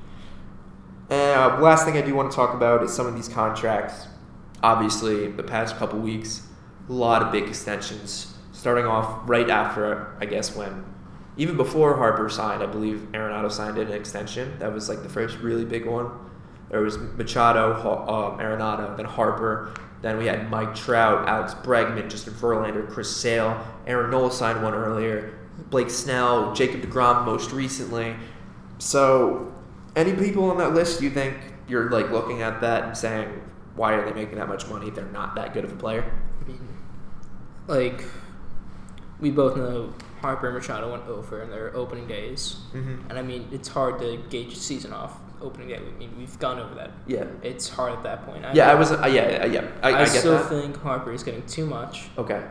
Uh, last thing I do want to talk about is some of these contracts. Obviously, the past couple weeks, a lot of big extensions. Starting off right after, I guess, when even before Harper signed, I believe Arenado signed an extension. That was like the first really big one. There was Machado, Ha- um, Arenado, then Harper. Then we had Mike Trout, Alex Bregman, Justin Verlander, Chris Sale. Aaron Nola signed one earlier. Blake Snell, Jacob DeGrom most recently. So, any people on that list you think you're like looking at that and saying, why are they making that much money? They're not that good of a player. I mean, like, we both know Harper and Machado went over in their opening days. Mm-hmm. And I mean, it's hard to gauge the season off opening day. I mean, we've gone over that. Yeah. It's hard at that point. I Yeah, I was. Uh, yeah, yeah, yeah. I, I, I, still that. think Harper is getting too much. okay.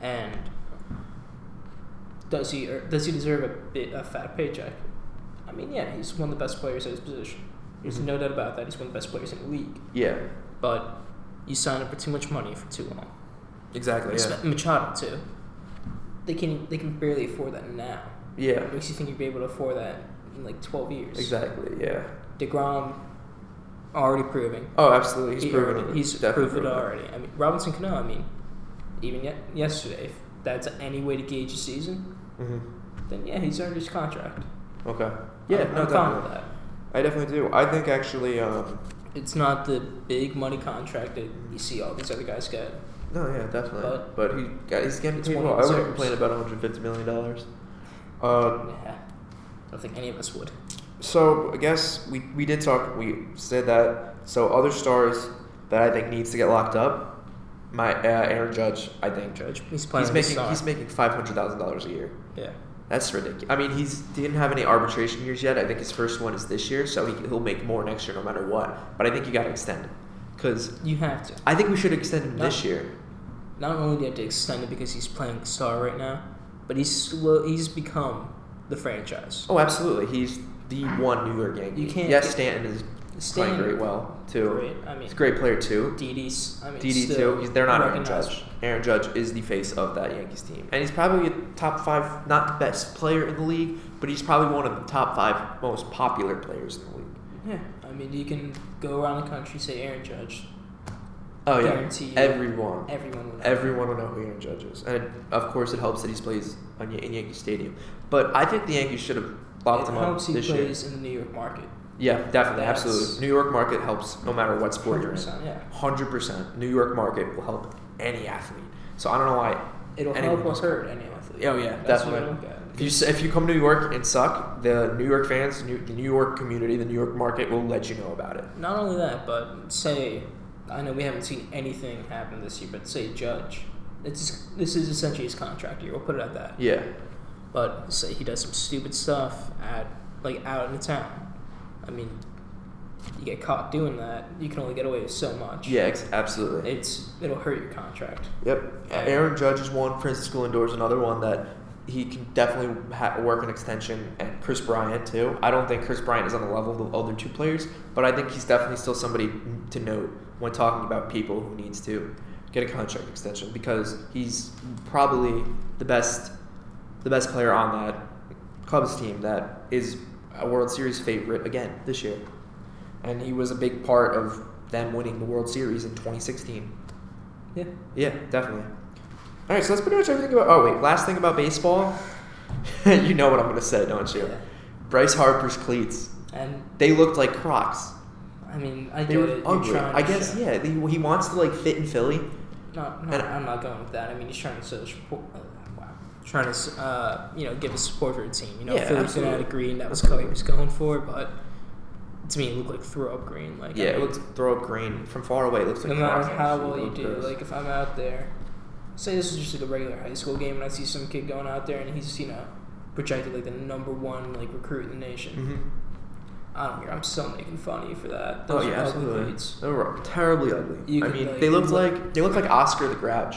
And does he er, does he deserve a bit a fat paycheck? I mean, yeah, he's one of the best players at his position. There's Mhm. no doubt about that. He's one of the best players in the league. Yeah. But you sign up for too much money for too long. Exactly. Yeah. Machado too. They can they can barely afford that now. Yeah. Makes you think you'd be able to afford that in like twelve years? Exactly. Yeah. Degrom already proving. Oh, absolutely. He's He proven it. He's definitely proved it already. I mean, Robinson Cano. I mean, even yet yesterday, if that's any way to gauge a season, hmm then yeah, he's earned his contract. Okay. Yeah. I'm, no, I'm fine with that. I definitely do. I think actually. Um, It's not the big money contract that you see all these other guys get. no, yeah, definitely. But, But- he got, he's getting paid well. I wouldn't complain about 150 million dollars. Uh, Yeah, I don't think any of us would. So I guess we, we did talk. We said that. So other stars that I think needs to get locked up. My uh, Aaron Judge. I think Judge, he's playing. he's making he's making five hundred thousand dollars a year. yeah. That's ridiculous. I mean, he's didn't have any arbitration years yet. I think his first one is this year, so he, he'll make more next year no matter what. But I think you got to extend it because You have to. I think we should extend him this year. Not only do you have to extend it because he's playing star right now, but he's slow, he's become the franchise. Oh, absolutely. He's the one New York Yankee. You can't Yes, Stanton is Stanton- playing great well too. Great. I mean, He's a great player too. Didi's. I mean, Didi still too. He's, they're not Aaron. Judge. Aaron Judge is the face of that Yankees team, and he's probably a top five, not the best player in the league, but he's probably one of the top five most popular players in the league. Yeah, I mean, you can go around the country say Aaron Judge. Oh yeah, everyone, Everyone will know. everyone will know who Aaron Judge is, and of course it helps that he plays on, in Yankee Stadium. But I think the Yankees should have locked it him up helps he this year. plays in the New York market. Yeah, definitely, That's- absolutely. New York market helps no matter what sport you're in. 100%, yeah. Hundred percent, New York market will help any athlete. So I don't know why. It'll help or who's- hurt any athlete. Oh yeah, That's what I definitely. If you if you come to New York and suck, the New York fans, New, the New York community, the New York market will let you know about it. Not only that, but say, I know we haven't seen anything happen this year, but say Judge. It's this is essentially his contract year. We'll put it at that. Yeah, But say he does some stupid stuff at like out in the town. I mean, you get caught doing that, you can only get away with so much. yeah, ex- absolutely. It's it'll hurt your contract. Yep. Aaron Judge is one. Francisco Lindor is another one that he can definitely ha- work an extension, and Kris Bryant too. I don't think Kris Bryant is on the level of the other two players, but I think he's definitely still somebody to note when talking about people who needs to get a contract extension because he's probably the best, the best player on that Cubs team that is a World Series favorite again this year, and he was a big part of them winning the World Series in 2016. Yeah. Yeah, definitely. All right, so that's pretty much everything about. Oh wait, last thing about baseball. *laughs* you know what I'm gonna say, don't you? Yeah. Bryce Harper's cleats. And They looked like Crocs. I mean, I They get it. Ugly. trying I to guess show- yeah. He, he wants to like fit in Philly. No, no, And- I'm not going with that. I mean, he's trying to wow. Trying to, uh, you know, give a support for the team. You know, Yeah, Philly's been out absolutely. of green. That was the color he was going for, but to me, it looked like throw up green. Like, Yeah, I it mean, looks throw up green from far away. It looks like no matter how well you do, like if I'm out there, say this is just like a regular high school game, and I see some kid going out there and he's you know projected like the number one like recruit in the nation. Mm-hmm. I don't care. I'm still making fun of you for that. Oh Those yeah, are ugly absolutely. They were terribly ugly. You I mean, like, they looked look- like they looked like Oscar the Grouch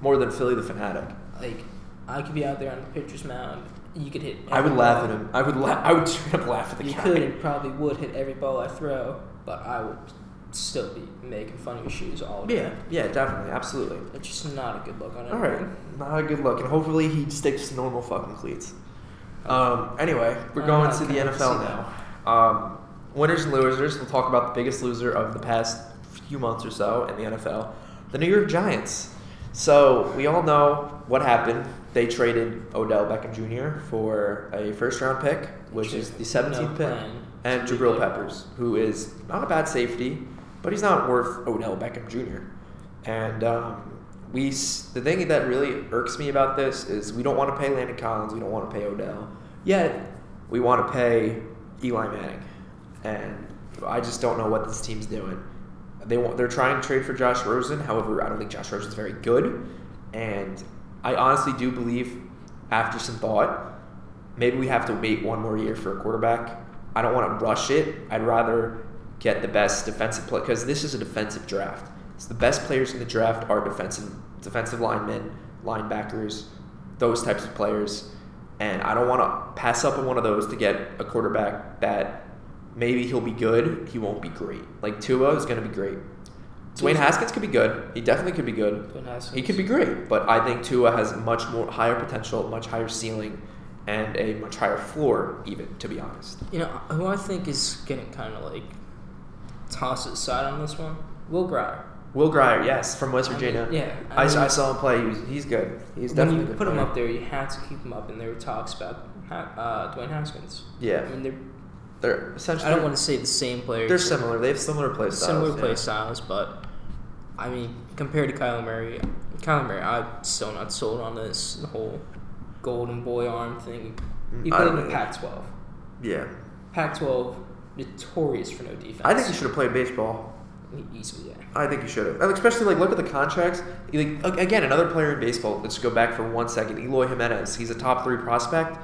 more than Philly the Fanatic. Like I could be out there on the pitcher's mound. You could hit. I would laugh ball. at him. I would la- I would straight up laugh at the You guy. could and probably would hit every ball I throw, but I would still be making fun of your shoes all day. Yeah, yeah, definitely, absolutely. It's just not a good look on All All right, not a good look, and hopefully he sticks to normal fucking cleats. Um, anyway, we're going to the NFL now. Um, winners and losers. We'll talk about the biggest loser of the past few months or so in the NFL, the New York Giants. So we all know what happened. They traded Odell Beckham Jr. for a first-round pick, which is the 17th No pick, and Jabril Peppers, who is not a bad safety, but he's not worth Odell Beckham Jr. And um, we, the thing that really irks me about this is we don't want to pay Landon Collins, we don't want to pay Odell, yet we want to pay Eli Manning, and I just don't know what this team's doing. They want, they're trying to trade for Josh Rosen. However, I don't think Josh Rosen's very good, and I honestly do believe, after some thought, maybe we have to wait one more year for a quarterback. I don't want to rush it. I'd rather get the best defensive play because this is a defensive draft. So the best players in the draft are defensive defensive linemen, linebackers, those types of players. And I don't want to pass up on one of those to get a quarterback that maybe he'll be good, he won't be great. Like Tua is going to be great. Dwayne Haskins could be good. He definitely could be good. Dwayne Haskins. He could be great, but I think Tua has much more higher potential, much higher ceiling, and a much higher floor, even to be honest. You know who I think is getting kind of like tossed aside on this one? Will Grier. Will Grier, yes, from West I mean, Virginia. yeah, I, I mean- I saw him play. He was, he's good. He's when definitely you a good put him up there, you had to keep him up, and there were talks about uh, Dwayne Haskins. Yeah, I mean, they're they're essentially. I don't want to say the same players. They're similar. They have similar play styles. similar play yeah. styles, but I mean, compared to Kyler Murray, Kyler Murray, I'm still not sold on this whole golden boy arm thing. He played in the know. Pac-12. Yeah, Pac-12 notorious for no defense. I think he should have played baseball. easily. Yeah. I think he should have. And especially like look at the contracts. Like, again, another player in baseball. Let's go back for one second. Eloy Jimenez. He's a top three prospect.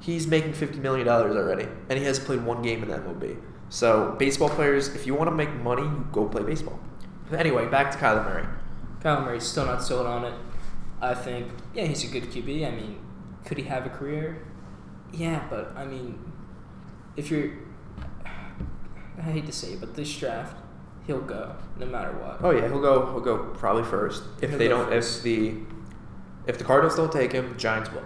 He's making fifty million dollars already, and he hasn't played one game in the MLB. So baseball players, if you want to make money, you go play baseball. Anyway, back to Kyler Murray. Kyler Murray's still not sold on it. I think, yeah, he's a good QB. I mean, could he have a career? Yeah, but I mean, if you're, I hate to say it, but this draft, he'll go no matter what. Oh yeah, he'll go. He'll go probably first. If He'll they don't, first. if the if the Cardinals don't take him, Giants will.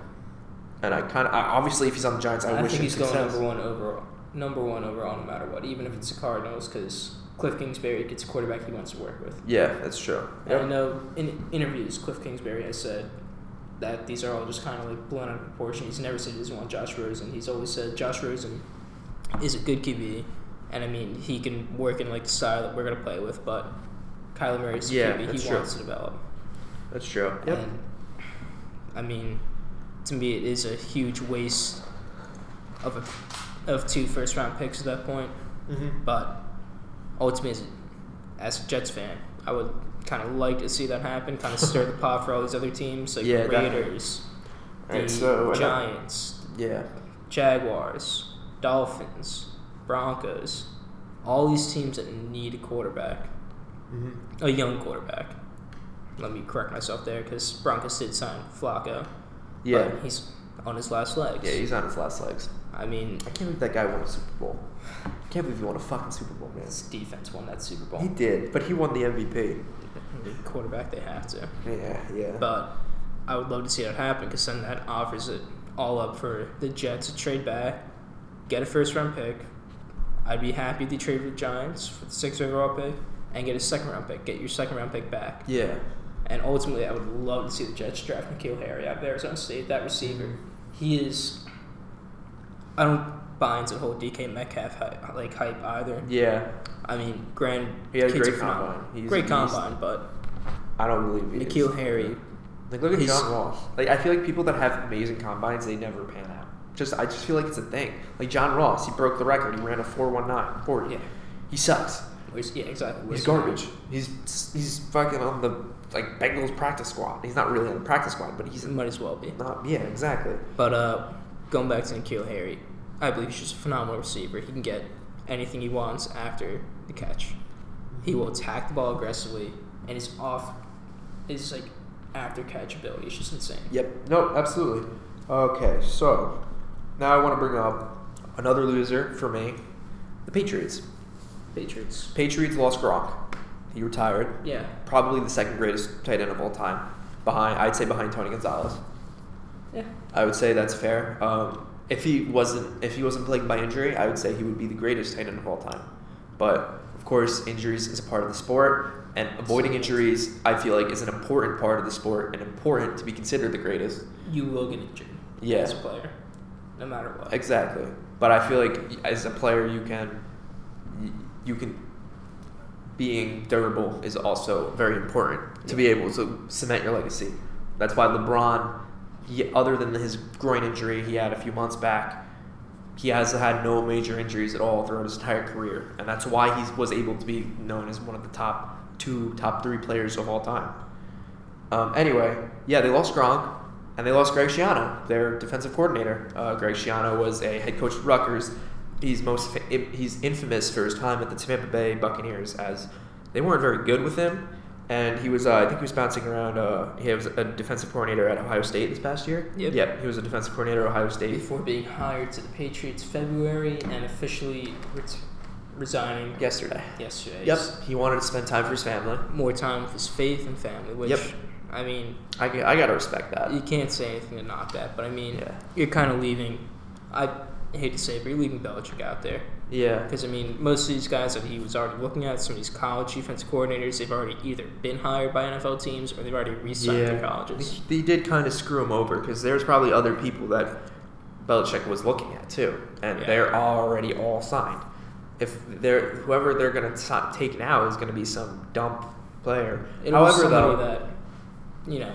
And I kind of obviously if he's on the Giants, I, I wish think he's going success. number one overall. Number one overall, no matter what, even if it's the Cardinals, because Kliff Kingsbury gets a quarterback he wants to work with. Yeah, that's true. And I know in interviews, Kliff Kingsbury has said that these are all just kind of like blown out of proportion. He's never said he doesn't want Josh Rosen. He's always said Josh Rosen is a good QB, and I mean he can work in like the style that we're gonna play with. But Kyler Murray's Yeah, QB he true. wants to develop. That's true. Yep. And I mean, to me, it is a huge waste of a, of two first round picks at that point. Mm-hmm. But ultimately, as a, as a Jets fan, I would kind of like to see that happen, kind of stir the pot for all these other teams like Yeah, the. Raiders, the so, Giants, Yeah. Jaguars, Dolphins, Broncos. All these teams that need a quarterback, Mm-hmm. a young quarterback. Let me correct myself there because Broncos did sign Flacco. Yeah. but he's on his last legs. Yeah, he's on his last legs. I mean, I can't believe that guy won a Super Bowl. I can't believe he won a fucking Super Bowl, man. his defense won that Super Bowl. He did, but he won the MVP. The quarterback, they have to. Yeah, yeah. But I would love to see that happen because then that offers it all up for the Jets to trade back, get a first round pick. I'd be happy to trade with the Giants for the sixth overall pick and get a second round pick. Get your second round pick back. yeah. And ultimately, I would love to see the Jets draft N'Keal Harry out of Arizona State. That receiver, he is. I don't buy into the whole DK Metcalf hype, like hype either. Yeah. I mean, grand He had a great combine. He's- great combine, but I don't believe he N'Keal is. Harry, Like look at John Ross. Like I feel like people that have amazing combines, they never pan out. Just I just feel like it's a thing. Like John Ross, he broke the record. He ran a 419 40. Yeah. He sucks. Yeah, exactly. He's garbage. He's he's fucking on the like Bengals practice squad. He's not really on the practice squad, but he's Might as well be. not. Yeah, exactly. But uh, going back to N'Keal Harry, I believe he's just a phenomenal receiver. He can get anything he wants after the catch. He will attack the ball aggressively, and his off, his like after catch ability is just insane. Yep. No, absolutely. Okay, so now I want to bring up another loser for me, the Patriots. Patriots. Patriots lost Gronk. He retired. Yeah. Probably the second greatest tight end of all time. Behind, I'd say behind Tony Gonzalez. Yeah. I would say that's fair. Um, if he wasn't if he wasn't plagued by injury, I would say he would be the greatest tight end of all time. But of course, injuries is a part of the sport, and avoiding injuries, I feel like, is an important part of the sport and important to be considered the greatest. You will get injured Yeah. as a player, no matter what. Exactly. But I feel like as a player, you can you can being durable is also very important to be able to cement your legacy. That's why LeBron, he, other than his groin injury he had a few months back, he has had no major injuries at all throughout his entire career, and that's why he was able to be known as one of the top two, top three players of all time. Um, anyway, yeah, they lost Gronk, and they lost Greg Schiano, their defensive coordinator. Uh, Greg Schiano was a head coach at Rutgers. He's most he's infamous for his time at the Tampa Bay Buccaneers, as they weren't very good with him, and he was uh, I think he was bouncing around. Uh, he was a defensive coordinator at Ohio State this past year. Yep. Yeah, he was a defensive coordinator at Ohio State. Before being hired to the Patriots February and officially ret- resigning Yesterday. yesterday. Yep, he wanted to spend time for his family. More time with his faith and family, which Yep. I mean, I, I gotta respect that. you can't say anything to knock that, but I mean, Yeah. you're kind of leaving. I hate to say it, but you're leaving Belichick out there. Yeah, Because, I mean, most of these guys that he was already looking at, some of these college defensive coordinators, they've already either been hired by NFL teams or they've already re signed their colleges. They did kind of screw him over because there's probably other people that Belichick was looking at too, and Yeah. they're already all signed. If they're whoever they're gonna take now is gonna be some dump player. Be However, though, that, you know.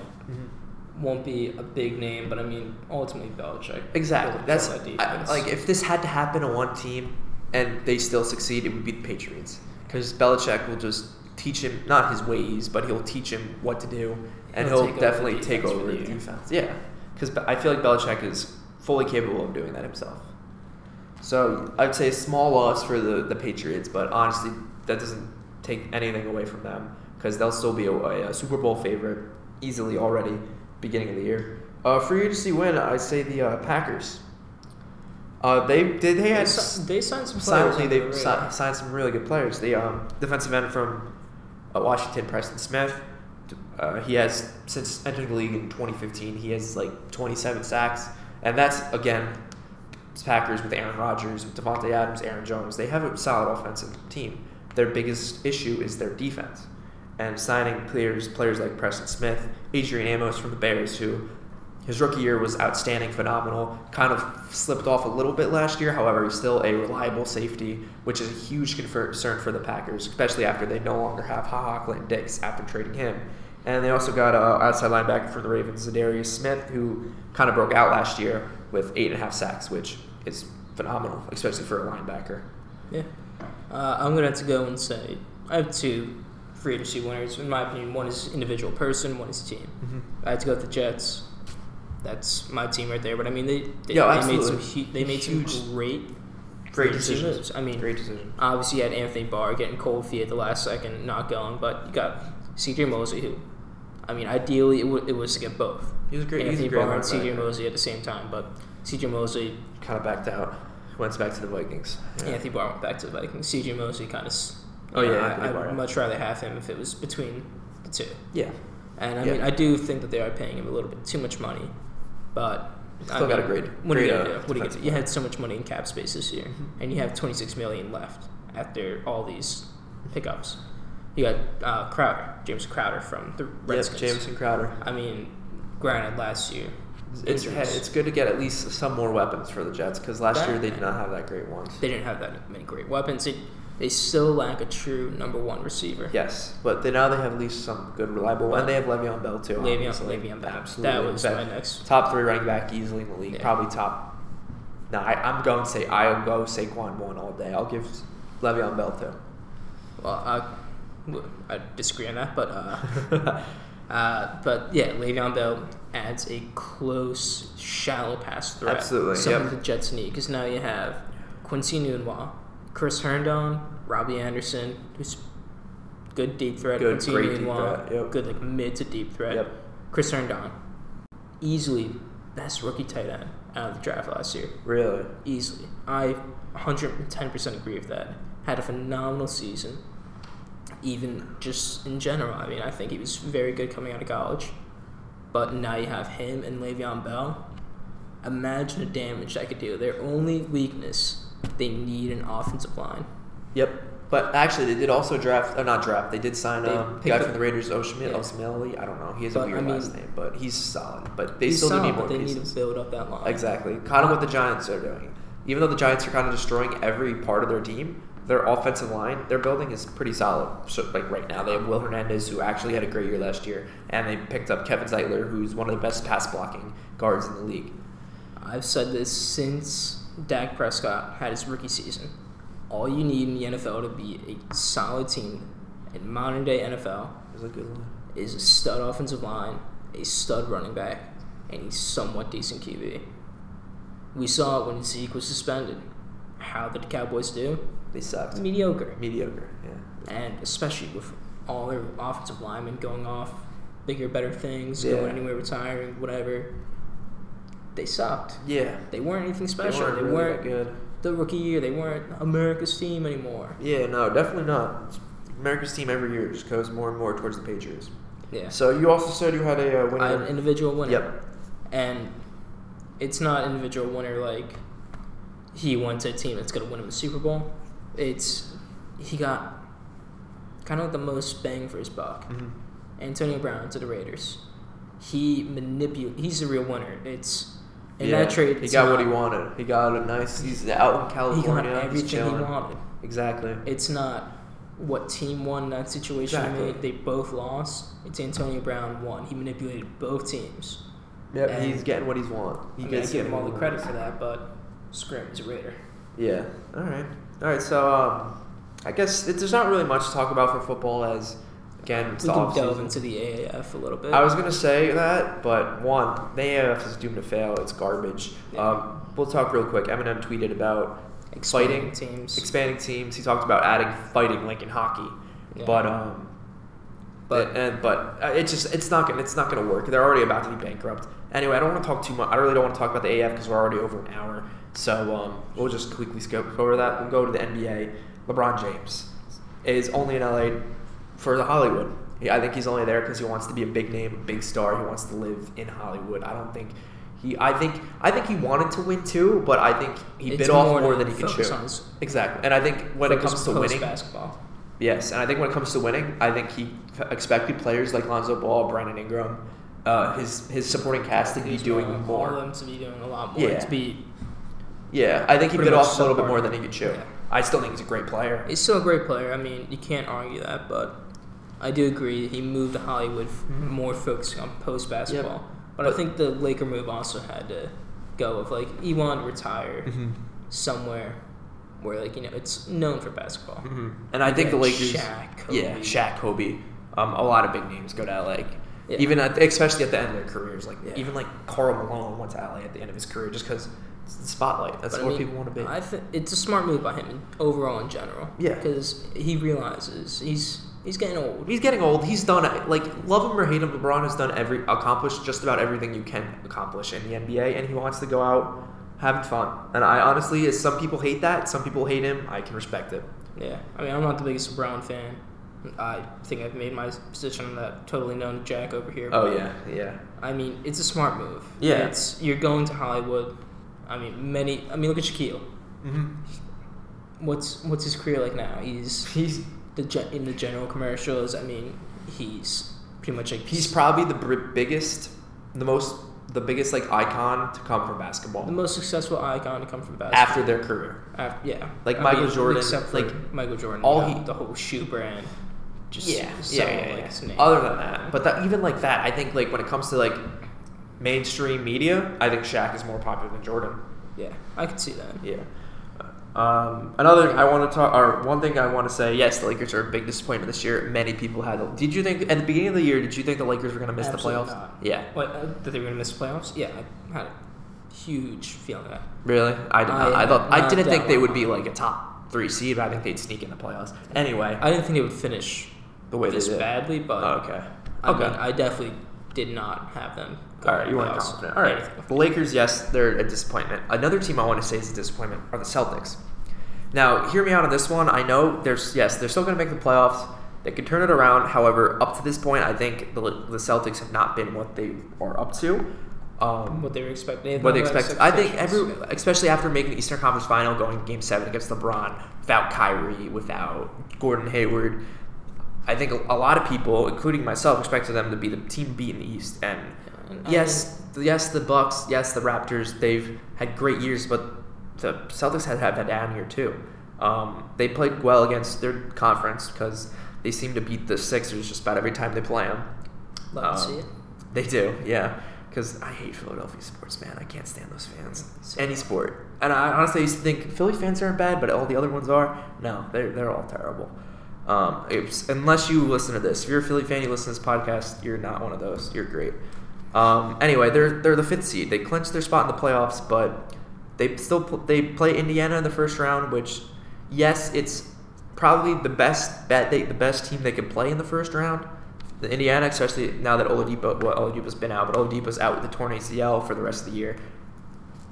Won't be a big name, but I mean, ultimately Belichick. exactly that's I, like if this had to happen to one team and they still succeed, it would be the Patriots because Belichick will just teach him not his ways, but he'll teach him what to do, and He'll he'll, take definitely take over the defense. Yeah, because I feel like Belichick is fully capable of doing that himself. So I'd say a small loss for the, the Patriots, but honestly, that doesn't take anything away from them because they'll still be a, a, Super Bowl favorite easily already beginning of the year. Uh, free agency win, I'd say the uh, Packers. Uh, they did they They, had si- they signed some players. silently they si- signed some really good players. The um, defensive end from uh, Washington, Preston Smith. Uh, he has since entering the league in 2015. He has like 27 sacks, and that's again Packers with Aaron Rodgers, with Davante Adams, Aaron Jones. They have a solid offensive team. Their biggest issue is their defense, and signing players players like Preston Smith, Adrian Amos from the Bears, who his rookie year was outstanding, phenomenal. Kind of slipped off a little bit last year. However, he's still a reliable safety, which is a huge concern for the Packers, especially after they no longer have Ha Ha Dix after trading him. And they also got an outside linebacker for the Ravens, Za'Darius Smith, who kind of broke out last year with eight and a half sacks, which is phenomenal, especially for a linebacker. Yeah. Uh, I'm going to have to go and say I have two free agency winners. In my opinion, one is individual person, one is team. Mm-hmm. I had to go with the Jets. That's my team right there. But I mean, they they, Yeah, they made some hu- they made Huge- some great Great decisions. moves. I mean, Great decision. obviously you had Anthony Barr getting cold feet at the last second, not going, but you got C.J. Mosley, who, I mean, ideally it, w- it was to get both. He was great. Anthony Barr and C.J. Mosley at the same time, but C.J. Mosley, Kind of backed out. Went back to the Vikings. Yeah. Anthony Barr went back to the Vikings. C.J. Mosley kind of. Oh, yeah, I, I'd much rather have him if it was between the two. Yeah. And I Yeah. mean, I do think that they are paying him a little bit too much money, but Still I got mean, a great- What are you gonna uh, do? What are you gonna do? You had so much money in cap space this year, and you have 26 million left after all these pickups. You got uh, Crowder, James Crowder from the Redskins. Jameson Crowder. I mean, granted, last year It's injuries. it's good to get at least some more weapons for the Jets because last That- year they did not have that great ones. they didn't have that many great weapons. They, they still lack a true number one receiver. Yes, but they, now they have at least some good reliable, and they have Le'Veon Bell too. Le'Veon, obviously. Le'Veon Bell. absolutely. That was my next. top three running back easily in the league. Yeah. Probably top. No, I, I'm going to say I'll go Saquon one all day. I'll give Le'Veon Bell two. Well, I, I disagree on that, but uh, *laughs* uh, but yeah, Le'Veon Bell adds a close, shallow pass threat. Absolutely, something yep. the Jets need because now you have Quincy Enunwa, Chris Herndon, Robbie Anderson, who's good deep threat. Good, great deep Enunwa, threat, yep. good like mid to deep threat. Yep. Chris Herndon, easily best rookie tight end out of the draft last year. Really? Easily. I 110% agree with that. Had a phenomenal season. Even just in general. I mean, I think he was very good coming out of college. But now you have him and Le'Veon Bell. Imagine the damage that could do. Their only weakness, they need an offensive line. Yep. But actually, they did also draft, or not draft. They did sign They a guy from the Raiders, Oshmi- Yeah. I don't know. He has But, a weird I mean- last name, but he's solid. But they still do solid, need more but they pieces. need to build up that line. Exactly. Kind of what the Giants are doing. Even though the Giants are kind of destroying every part of their team, their offensive line, their building is pretty solid. So, like right now, they have Will Hernandez, who actually had a great year last year, and they picked up Kevin Zeitler, who's one of the best pass blocking guards in the league. I've said this since Dak Prescott had his rookie season. All you need in the NFL to be a solid team in modern day NFL is a good one. is a stud offensive line, a stud running back, and a somewhat decent QB. We saw it when Zeke was suspended. How did the Cowboys do? They sucked. Mediocre. Mediocre. Yeah. And especially with all their offensive linemen going off bigger, better things, Yeah. going anywhere, retiring, whatever, they sucked. Yeah. They weren't anything They special. weren't They really weren't good. the rookie year. They weren't America's team anymore. Yeah, no, definitely not. America's team every year just goes more and more towards the Patriots. Yeah. So you also said you had a uh, winner. I had an individual winner. Yep. And it's not individual winner like he went to a team that's going to win him the Super Bowl. It's he got kind of like the most bang for his buck. Mhm. Antonio Brown to the Raiders. He manipulate. He's the real winner. It's in Yeah, that trade. he got what he wanted. He got a nice. He's out in California. He got everything he wanted. Exactly. It's not what team won in that situation. Exactly. They both lost. It's Antonio Brown won. He manipulated both teams. Yep, And- he's getting what he's want. He I mean, I gets give him all the credit for that, but screw him, he's a Raider. Yeah. All right. All right. So um, I guess it, there's not really much to talk about for football as again it's We can delve into the AAF a little bit. I was gonna say that, but one, the AAF is doomed to fail. It's garbage. Yeah. Um, we'll talk real quick. Eminem tweeted about Expanding fighting teams. expanding teams. He talked about adding fighting like in hockey, Yeah. but um, But- but and but uh, it's just it's not gonna it's not gonna work. They're already about to be bankrupt. Anyway, I don't want to talk too much. I really don't want to talk about the AF because we're already over an hour. So um, we'll just quickly skip over that. We'll go to the NBA. LeBron James is only in LA for the Hollywood. Yeah, I think he's only there because he wants to be a big name, a big star. He wants to live in Hollywood. I don't think he. I think I think he wanted to win too, but I think he It's bit off more more than he could chew. his- Exactly, and I think when it comes to winning, basketball. Yes, and I think when it comes to winning, I think he expected players like Lonzo Ball, Brandon Ingram, uh, his his supporting cast to be doing more. All of them to be doing a lot more. Yeah. To be, Yeah, I think he bit off a little bit more than he could chew. Yeah. I still think he's a great player. he's still a great player. I mean, you can't argue that, but I do agree he moved to Hollywood Mhm. more focusing on post basketball. But, I think the Laker move also had to go of like he wanted to retire Mm-hmm. somewhere where like you know it's known for basketball. Mm-hmm. And I think the Lakers, Shaq, Kobe. yeah, Shaq, Kobe, um, a lot of big names go to LA. Yeah. Even at, especially at the end of their careers, like Yeah. even like Karl Malone went to LA at the end of his career just because it's the spotlight. That's But I where mean, people want to be. I think it's a smart move by him overall in general. Yeah. because he realizes he's he's getting old. He's getting old. He's done like love him or hate him. LeBron has done every accomplished just about everything you can accomplish in the NBA, and he wants to go out having fun. And I honestly, as some people hate that, some people hate him. I can respect it. Yeah, I mean, I'm not the biggest LeBron fan. I think I've made my position on that totally known to Jack over here. Oh yeah, yeah, I mean, it's a smart move. Yeah. It's you're going to Hollywood. I mean, many. I mean, look at Shaquille. mm-hmm. What's what's his career like now? He's he's the gen- in the general commercials. I mean, he's pretty much like he's probably the br- biggest, the most, the biggest like icon to come from basketball the most successful icon to come from basketball. after their career. Yeah, Like Michael Jordan, except for like, Michael Jordan, all all he- the whole shoe brand, just yeah, selling, yeah, yeah, like, yeah. his name. Other than that, but that, even like that, I think like when it comes to like mainstream media, I think Shaq is more popular than Jordan. yeah, I could see that. Yeah. Um, another I want to talk, or one thing I want to say. Yes, the Lakers are a big disappointment this year. Many people had. Did you think at the beginning of the year? Did you think the Lakers were going to miss Absolutely the playoffs? not. Yeah, What, uh, that they were going to miss the playoffs? Yeah, I had a huge feeling of that. really. I did not. I I, thought I didn't think they would be like a top three seed. But I think they'd sneak in the playoffs. Anyway, I didn't think they would finish the way this they did. badly, but Oh, okay. I okay. mean, I definitely did not have them. All right, you weren't confident. All right, the Lakers, yes, they're a disappointment. Another team I want to say is a disappointment are the Celtics. Now, hear me out on this one. I know there's yes, they're still going to make the playoffs. They can turn it around. However, up to this point, I think the, the Celtics have not been what they are up to. Um, What they were expecting. what they expect. I think every, especially after making the Eastern Conference Final, going Game Seven against LeBron, without Kyrie, without Gordon Hayward, I think a, a lot of people, including myself, expected them to be the team beat in the East. And I yes, yes, the Bucks, yes, the Raptors, they've had great years, but the Celtics have had a down year too. Um, they played well against their conference because they seem to beat the Sixers just about every time they play them. Love to see it. They do, yeah. Because I hate Philadelphia sports, man. I can't stand those fans. Same. Any sport. And I honestly used to think Philly fans aren't bad, but all the other ones are. No, they're, they're all terrible. Um, unless you listen to this. If you're a Philly fan, you listen to this podcast, you're not one of those. You're great. Um, anyway, they're, they're the fifth seed. They clinched their spot in the playoffs, but they still pl- they play Indiana in the first round, which, yes, it's probably the best bet they, the best team they could play in the first round. The Indiana, especially now that Oladipo, well, Oladipo's been out, but Oladipo's out with the torn ACL for the rest of the year.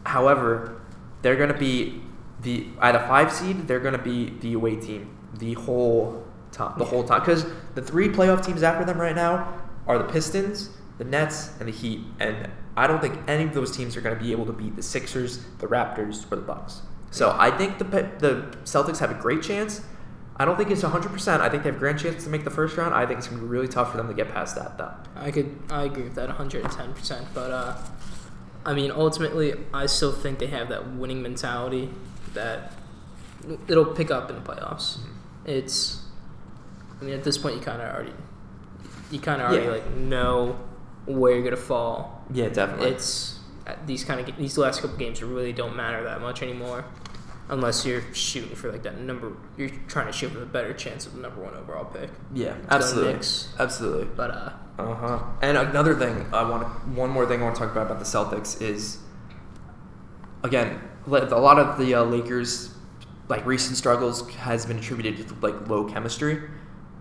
However, they're going to be the at a five seed. They're going to be the away team the whole time. The whole time, because the three playoff teams after them right now are the Pistons, the Nets, and the Heat. And I don't think any of those teams are going to be able to beat the Sixers, the Raptors, or the Bucks. So I think the the Celtics have a great chance. I don't think it's 100%. I think they have a grand chance to make the first round. I think it's going to be really tough for them to get past that, though. I could I agree with that 110 percent, but uh, I mean ultimately I still think they have that winning mentality that it'll pick up in the playoffs. It's I mean at this point you kind of already you kind of already Yeah. like know where you're gonna fall. Yeah, definitely. It's uh, these kind of these last couple games really don't matter that much anymore. Unless you're shooting for like that number, you're trying to shoot for the better chance of the number one overall pick. yeah, absolutely. Absolutely. But uh, Uh huh. And another thing I want one more thing I want to talk about about the Celtics is, again, a lot of the uh, Lakers, like recent struggles, has been attributed to like low chemistry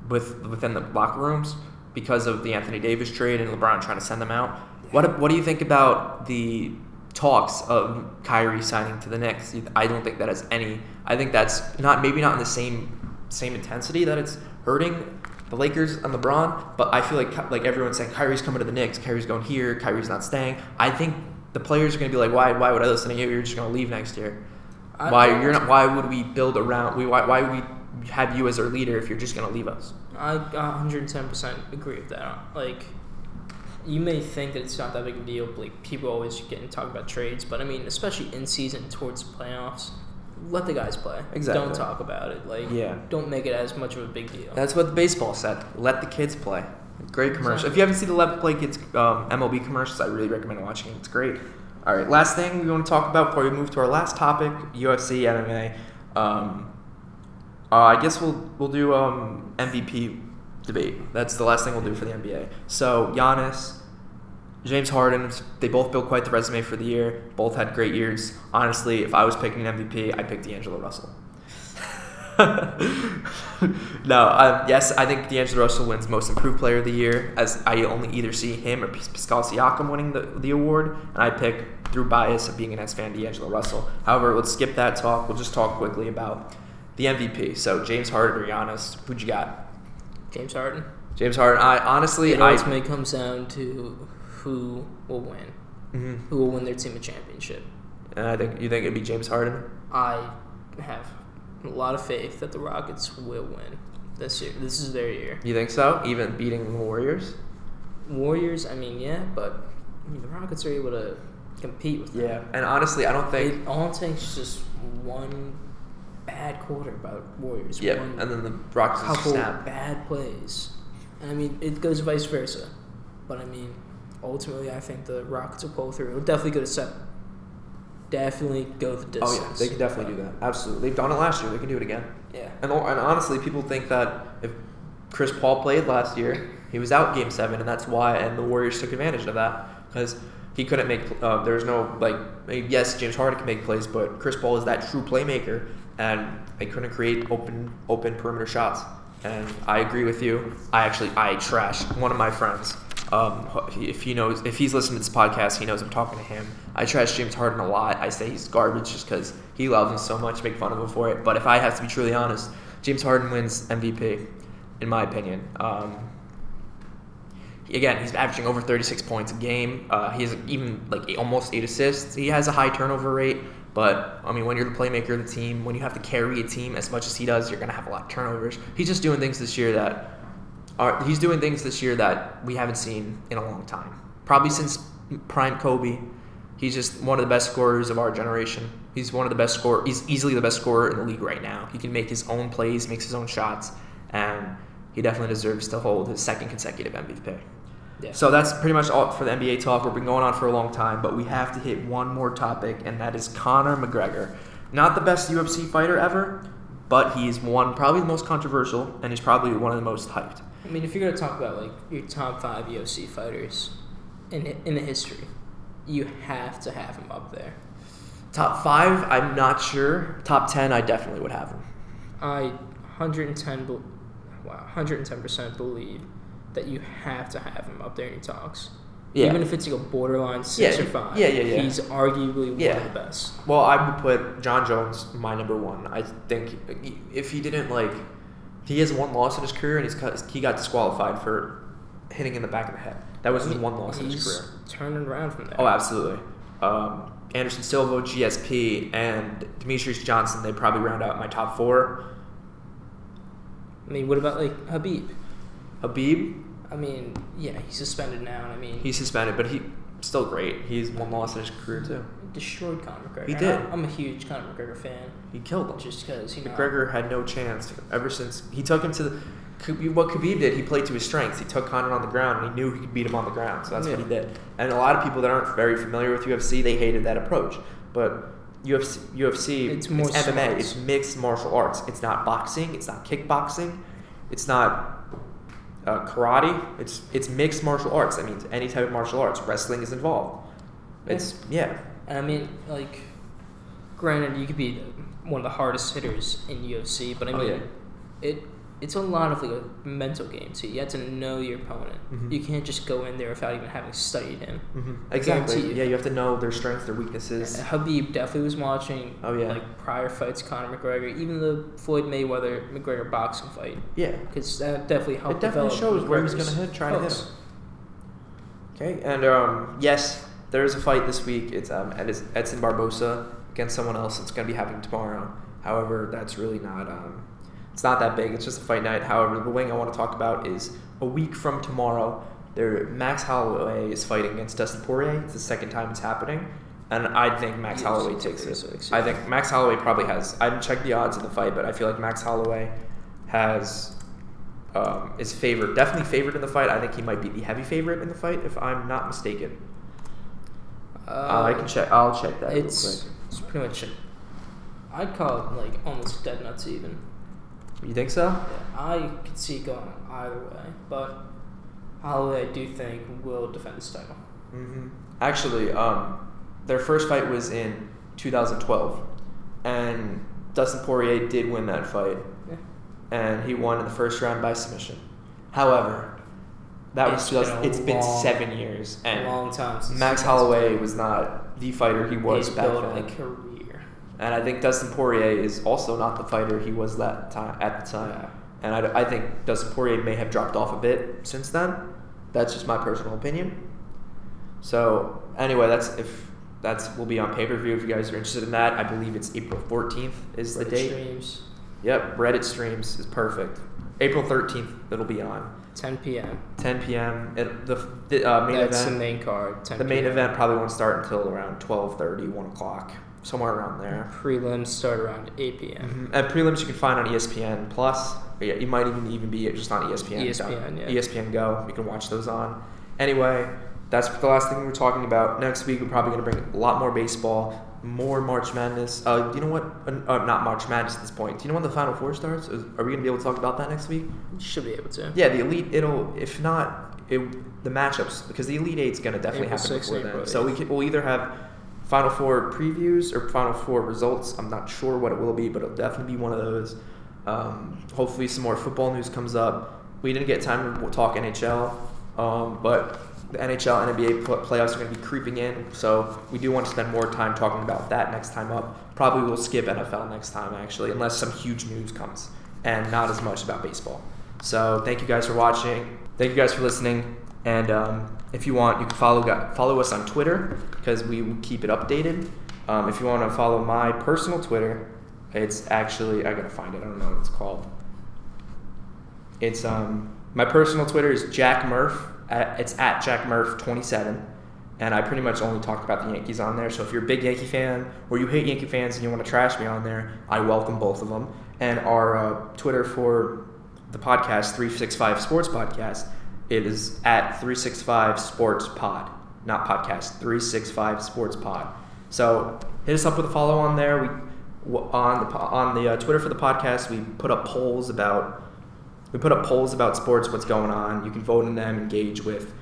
with within the locker rooms because of the Anthony Davis trade and LeBron trying to send them out. What What do you think about the talks of Kyrie signing to the Knicks? I don't think that has any. I think that's not maybe not in the same same intensity that it's hurting the Lakers and LeBron, but I feel like like everyone's saying Kyrie's coming to the Knicks, Kyrie's going here, Kyrie's not staying. I think the players are going to be like, why why would I listen to you? You're just going to leave next year. I- why you're not? Why would we build around? We why why would we have you as our leader if you're just going to leave us? I 110% agree with that. Like, you may think that it's not that big a deal. but, Like, people always get and talk about trades, but I mean, especially in season towards the playoffs, let the guys play. Exactly. Don't talk about it. Like, Yeah. don't make it as much of a big deal. That's what the baseball said. Let the kids play. Great commercial. If you haven't seen the Let Play Kids um, MLB commercials, I really recommend watching it. It's great. All right, last thing we want to talk about before we move to our last topic: UFC, MMA. Um, uh, I guess we'll we'll do um, MVP debate. That's the last thing we'll do for the NBA. So Giannis, James Harden, they both built quite the resume for the year. Both had great years. Honestly, if I was picking an MVP, I'd pick D'Angelo Russell. *laughs* no, um, yes, I think D'Angelo Russell wins Most Improved Player of the Year, as I only either see him or Pascal Siakam winning the, the award, and I pick through bias of being an Nets fan D'Angelo Russell. However, let's skip that talk. We'll just talk quickly about the MVP. So James Harden or Giannis, who'd you got? James Harden. James Harden. I honestly, It I ultimately comes down to who will win. Mhm. Who will win their team a championship. And I think you think it'd be James Harden. I have a lot of faith that the Rockets will win this year. This is their year. You think so? Even beating the Warriors? Warriors, I mean, yeah, but I mean, the Rockets are able to compete with them. Yeah. And honestly, I don't think. It, all is just one bad quarter by the Warriors. Yeah. And then the Rockets couple snap. bad plays. And I mean, it goes vice versa. But I mean, ultimately, I think the Rockets will pull through. It'll definitely go to seven. definitely go the distance. Oh yeah, they can definitely do that. Absolutely, they've done it last year. They can do it again. Yeah. And, and honestly, people think that if Chris Paul played last year, he was out Game Seven, and that's why. And the Warriors took advantage of that because he couldn't make. Uh, there's no like. Yes, James Harden can make plays, but Chris Paul is that true playmaker, and they couldn't create open open perimeter shots. And I agree with you. I actually I trashed one of my friends. Um, if he knows, if he's listening to this podcast, he knows I'm talking to him. I trash James Harden a lot. I say he's garbage just because he loves him so much, make fun of him for it. But if I have to be truly honest, James Harden wins MVP, in my opinion. Um, again, he's averaging over 36 points a game. Uh, he has even like almost eight assists. He has a high turnover rate, but I mean, when you're the playmaker of the team, when you have to carry a team as much as he does, you're gonna have a lot of turnovers. He's just doing things this year that are he's doing things this year that we haven't seen in a long time. Probably since prime Kobe. He's just one of the best scorers of our generation. He's one of the best scorer. He's easily the best scorer in the league right now. He can make his own plays, makes his own shots, and he definitely deserves to hold his second consecutive MVP. Yeah. So that's pretty much all for the NBA talk. We've been going on for a long time, but we have to hit one more topic, and that is Conor McGregor. Not the best UFC fighter ever, but he's one probably the most controversial, and he's probably one of the most hyped. I mean, if you're gonna talk about like your top five UFC fighters in in the history, you have to have him up there. Top five, I'm not sure. Top ten, I definitely would have him. I 110 be- wow 110 percent believe that you have to have him up there in your talks. Yeah. Even if it's like a borderline six Yeah, or five. yeah, yeah, yeah. He's arguably one of the best. Well, I would put Jon Jones my number one. I think if he didn't like, he has one loss in his career, and he's cut, he got disqualified for hitting in the back of the head. That was I his one loss in his career. Turning around from there. Oh, absolutely. Um, Anderson Silva, GSP, and Demetrious Johnson. They probably round out my top four. I mean, what about like Khabib? Khabib, I mean, yeah, he's suspended now, and I mean, he's suspended, but he still great. He's one loss in his career too. destroyed Conor McGregor. He did. I'm, a huge Conor McGregor fan, He killed him. just because you know. McGregor had no chance ever since he took him to the. What Khabib did, he played to his strengths. He took Conor on the ground, and he knew he could beat him on the ground. So that's what he did. And a lot of people that aren't very familiar with UFC, they hated that approach. But UFC, UFC It's more MMA. It's mixed martial arts. It's not boxing. It's not kickboxing. It's not uh, karate. It's it's mixed martial arts. That means any type of martial arts. Wrestling is involved. It's yeah. And I mean, like, granted, you could be one of the hardest hitters in UFC, but I Oh, mean, yeah. it it's a lot of like a mental game too. You have to know your opponent. Mhm. You can't just go in there without even having studied him. hmm I guarantee Exactly. you. Yeah, you have to know their strengths, their weaknesses. Khabib definitely was watching. Oh, yeah. like prior fights, Conor McGregor, even the Floyd Mayweather McGregor boxing fight, Yeah. because that definitely helped. It definitely shows where he's gonna hit, try to hit him. Okay, and um, yes, there is a fight this week. It's um, Edson Barbosa against someone else. It's gonna be happening tomorrow. However, that's really not um, it's not that big. It's just a fight night. However, the wing I want to talk about is a week from tomorrow. There, Max Holloway is fighting against Dustin Poirier. It's the second time it's happening, and I think Max Holloway takes it. 236, I think Max Holloway probably has. I didn't check the odds of the fight, but I feel like Max Holloway has um, is favored, definitely favored in the fight. I think he might be the heavy favorite in the fight, if I'm not mistaken. Uh, I can check. I'll check that It's it's pretty much. I'd call it like almost dead nuts even. You think so? Yeah, I could see it going either way, but Holloway, I do think, will defend his title. hmm Actually, um, their first fight was in 2012, and Dustin Poirier did win that fight, Yeah. and he won in the first round by submission. However, that was It's 2000, been it's been seven years, and long time since Max Holloway was not the fighter he was He's back then. And I think Dustin Poirier is also not the fighter he was that time at the time. Yeah. And I, I think Dustin Poirier may have dropped off a bit since then. That's just my personal opinion. So anyway, that's if that's will be on pay per view if you guys are interested in that. I believe it's April fourteenth is the date. streams, Yep, Reddit streams is perfect. April thirteenth it'll be on 10 p.m. 10 p.m. It, the the uh, main That's event. the main card. 10 the main event probably won't start until around 12:30, 1 o'clock, somewhere around there. Prelims start around 8 p.m. Mhm. And prelims you can find on ESPN Plus. Yeah, you might even even be just on ESPN. ESPN, yeah. ESPN Go. You can watch those on. Anyway, that's the last thing we're talking about. Next week we're probably going to bring a lot more baseball. more March Madness. Uh, you know what? Uh, uh, not March Madness at this point. Do you know when the Final Four starts? Is, are we gonna be able to talk about that next week? Should be able to. Yeah, the elite. It'll if not it, the matchups because the elite eight's gonna definitely April happen 6th, before then. April So we 8th. we'll either have Final Four previews or Final Four results. I'm not sure what it will be, but it'll definitely be one of those. Um, hopefully, some more football news comes up. We didn't get time to talk NHL, um, but the NHL and NBA playoffs are going to be creeping in, so we do want to spend more time talking about that next time up. Probably we'll skip NFL next time, actually, unless some huge news comes, and not as much about baseball. So thank you guys for watching. Thank you guys for listening. And um, if you want, you can follow follow us on Twitter because we keep it updated. Um, if you want to follow my personal Twitter, it's actually I gotta find it. I don't know what it's called. It's um my personal Twitter is Jack Murph. It's at Jack Murph twenty seven, and I pretty much only talk about the Yankees on there. So if you're a big Yankee fan or you hate Yankee fans and you want to trash me on there, I welcome both of them. And our uh, Twitter for the podcast three six five Sports Podcast, it is at three six five Sports Pod, not podcast three six five Sports Pod. So hit us up with a follow on there. We on the on the uh, Twitter for the podcast we put up polls about we put up polls about sports, what's going on. You can vote in them, engage with.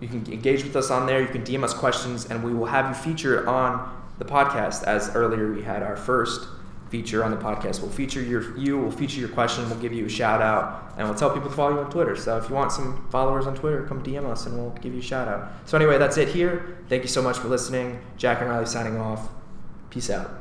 You can engage with us on there. You can DM us questions, and we will have you featured on the podcast. As earlier we had our first feature on the podcast. We'll feature your you. We'll feature your question. We'll give you a shout out, and we'll tell people to follow you on Twitter. So if you want some followers on Twitter, come DM us, and we'll give you a shout out. So anyway, that's it here. Thank you so much for listening. Jack and Riley signing off. Peace out.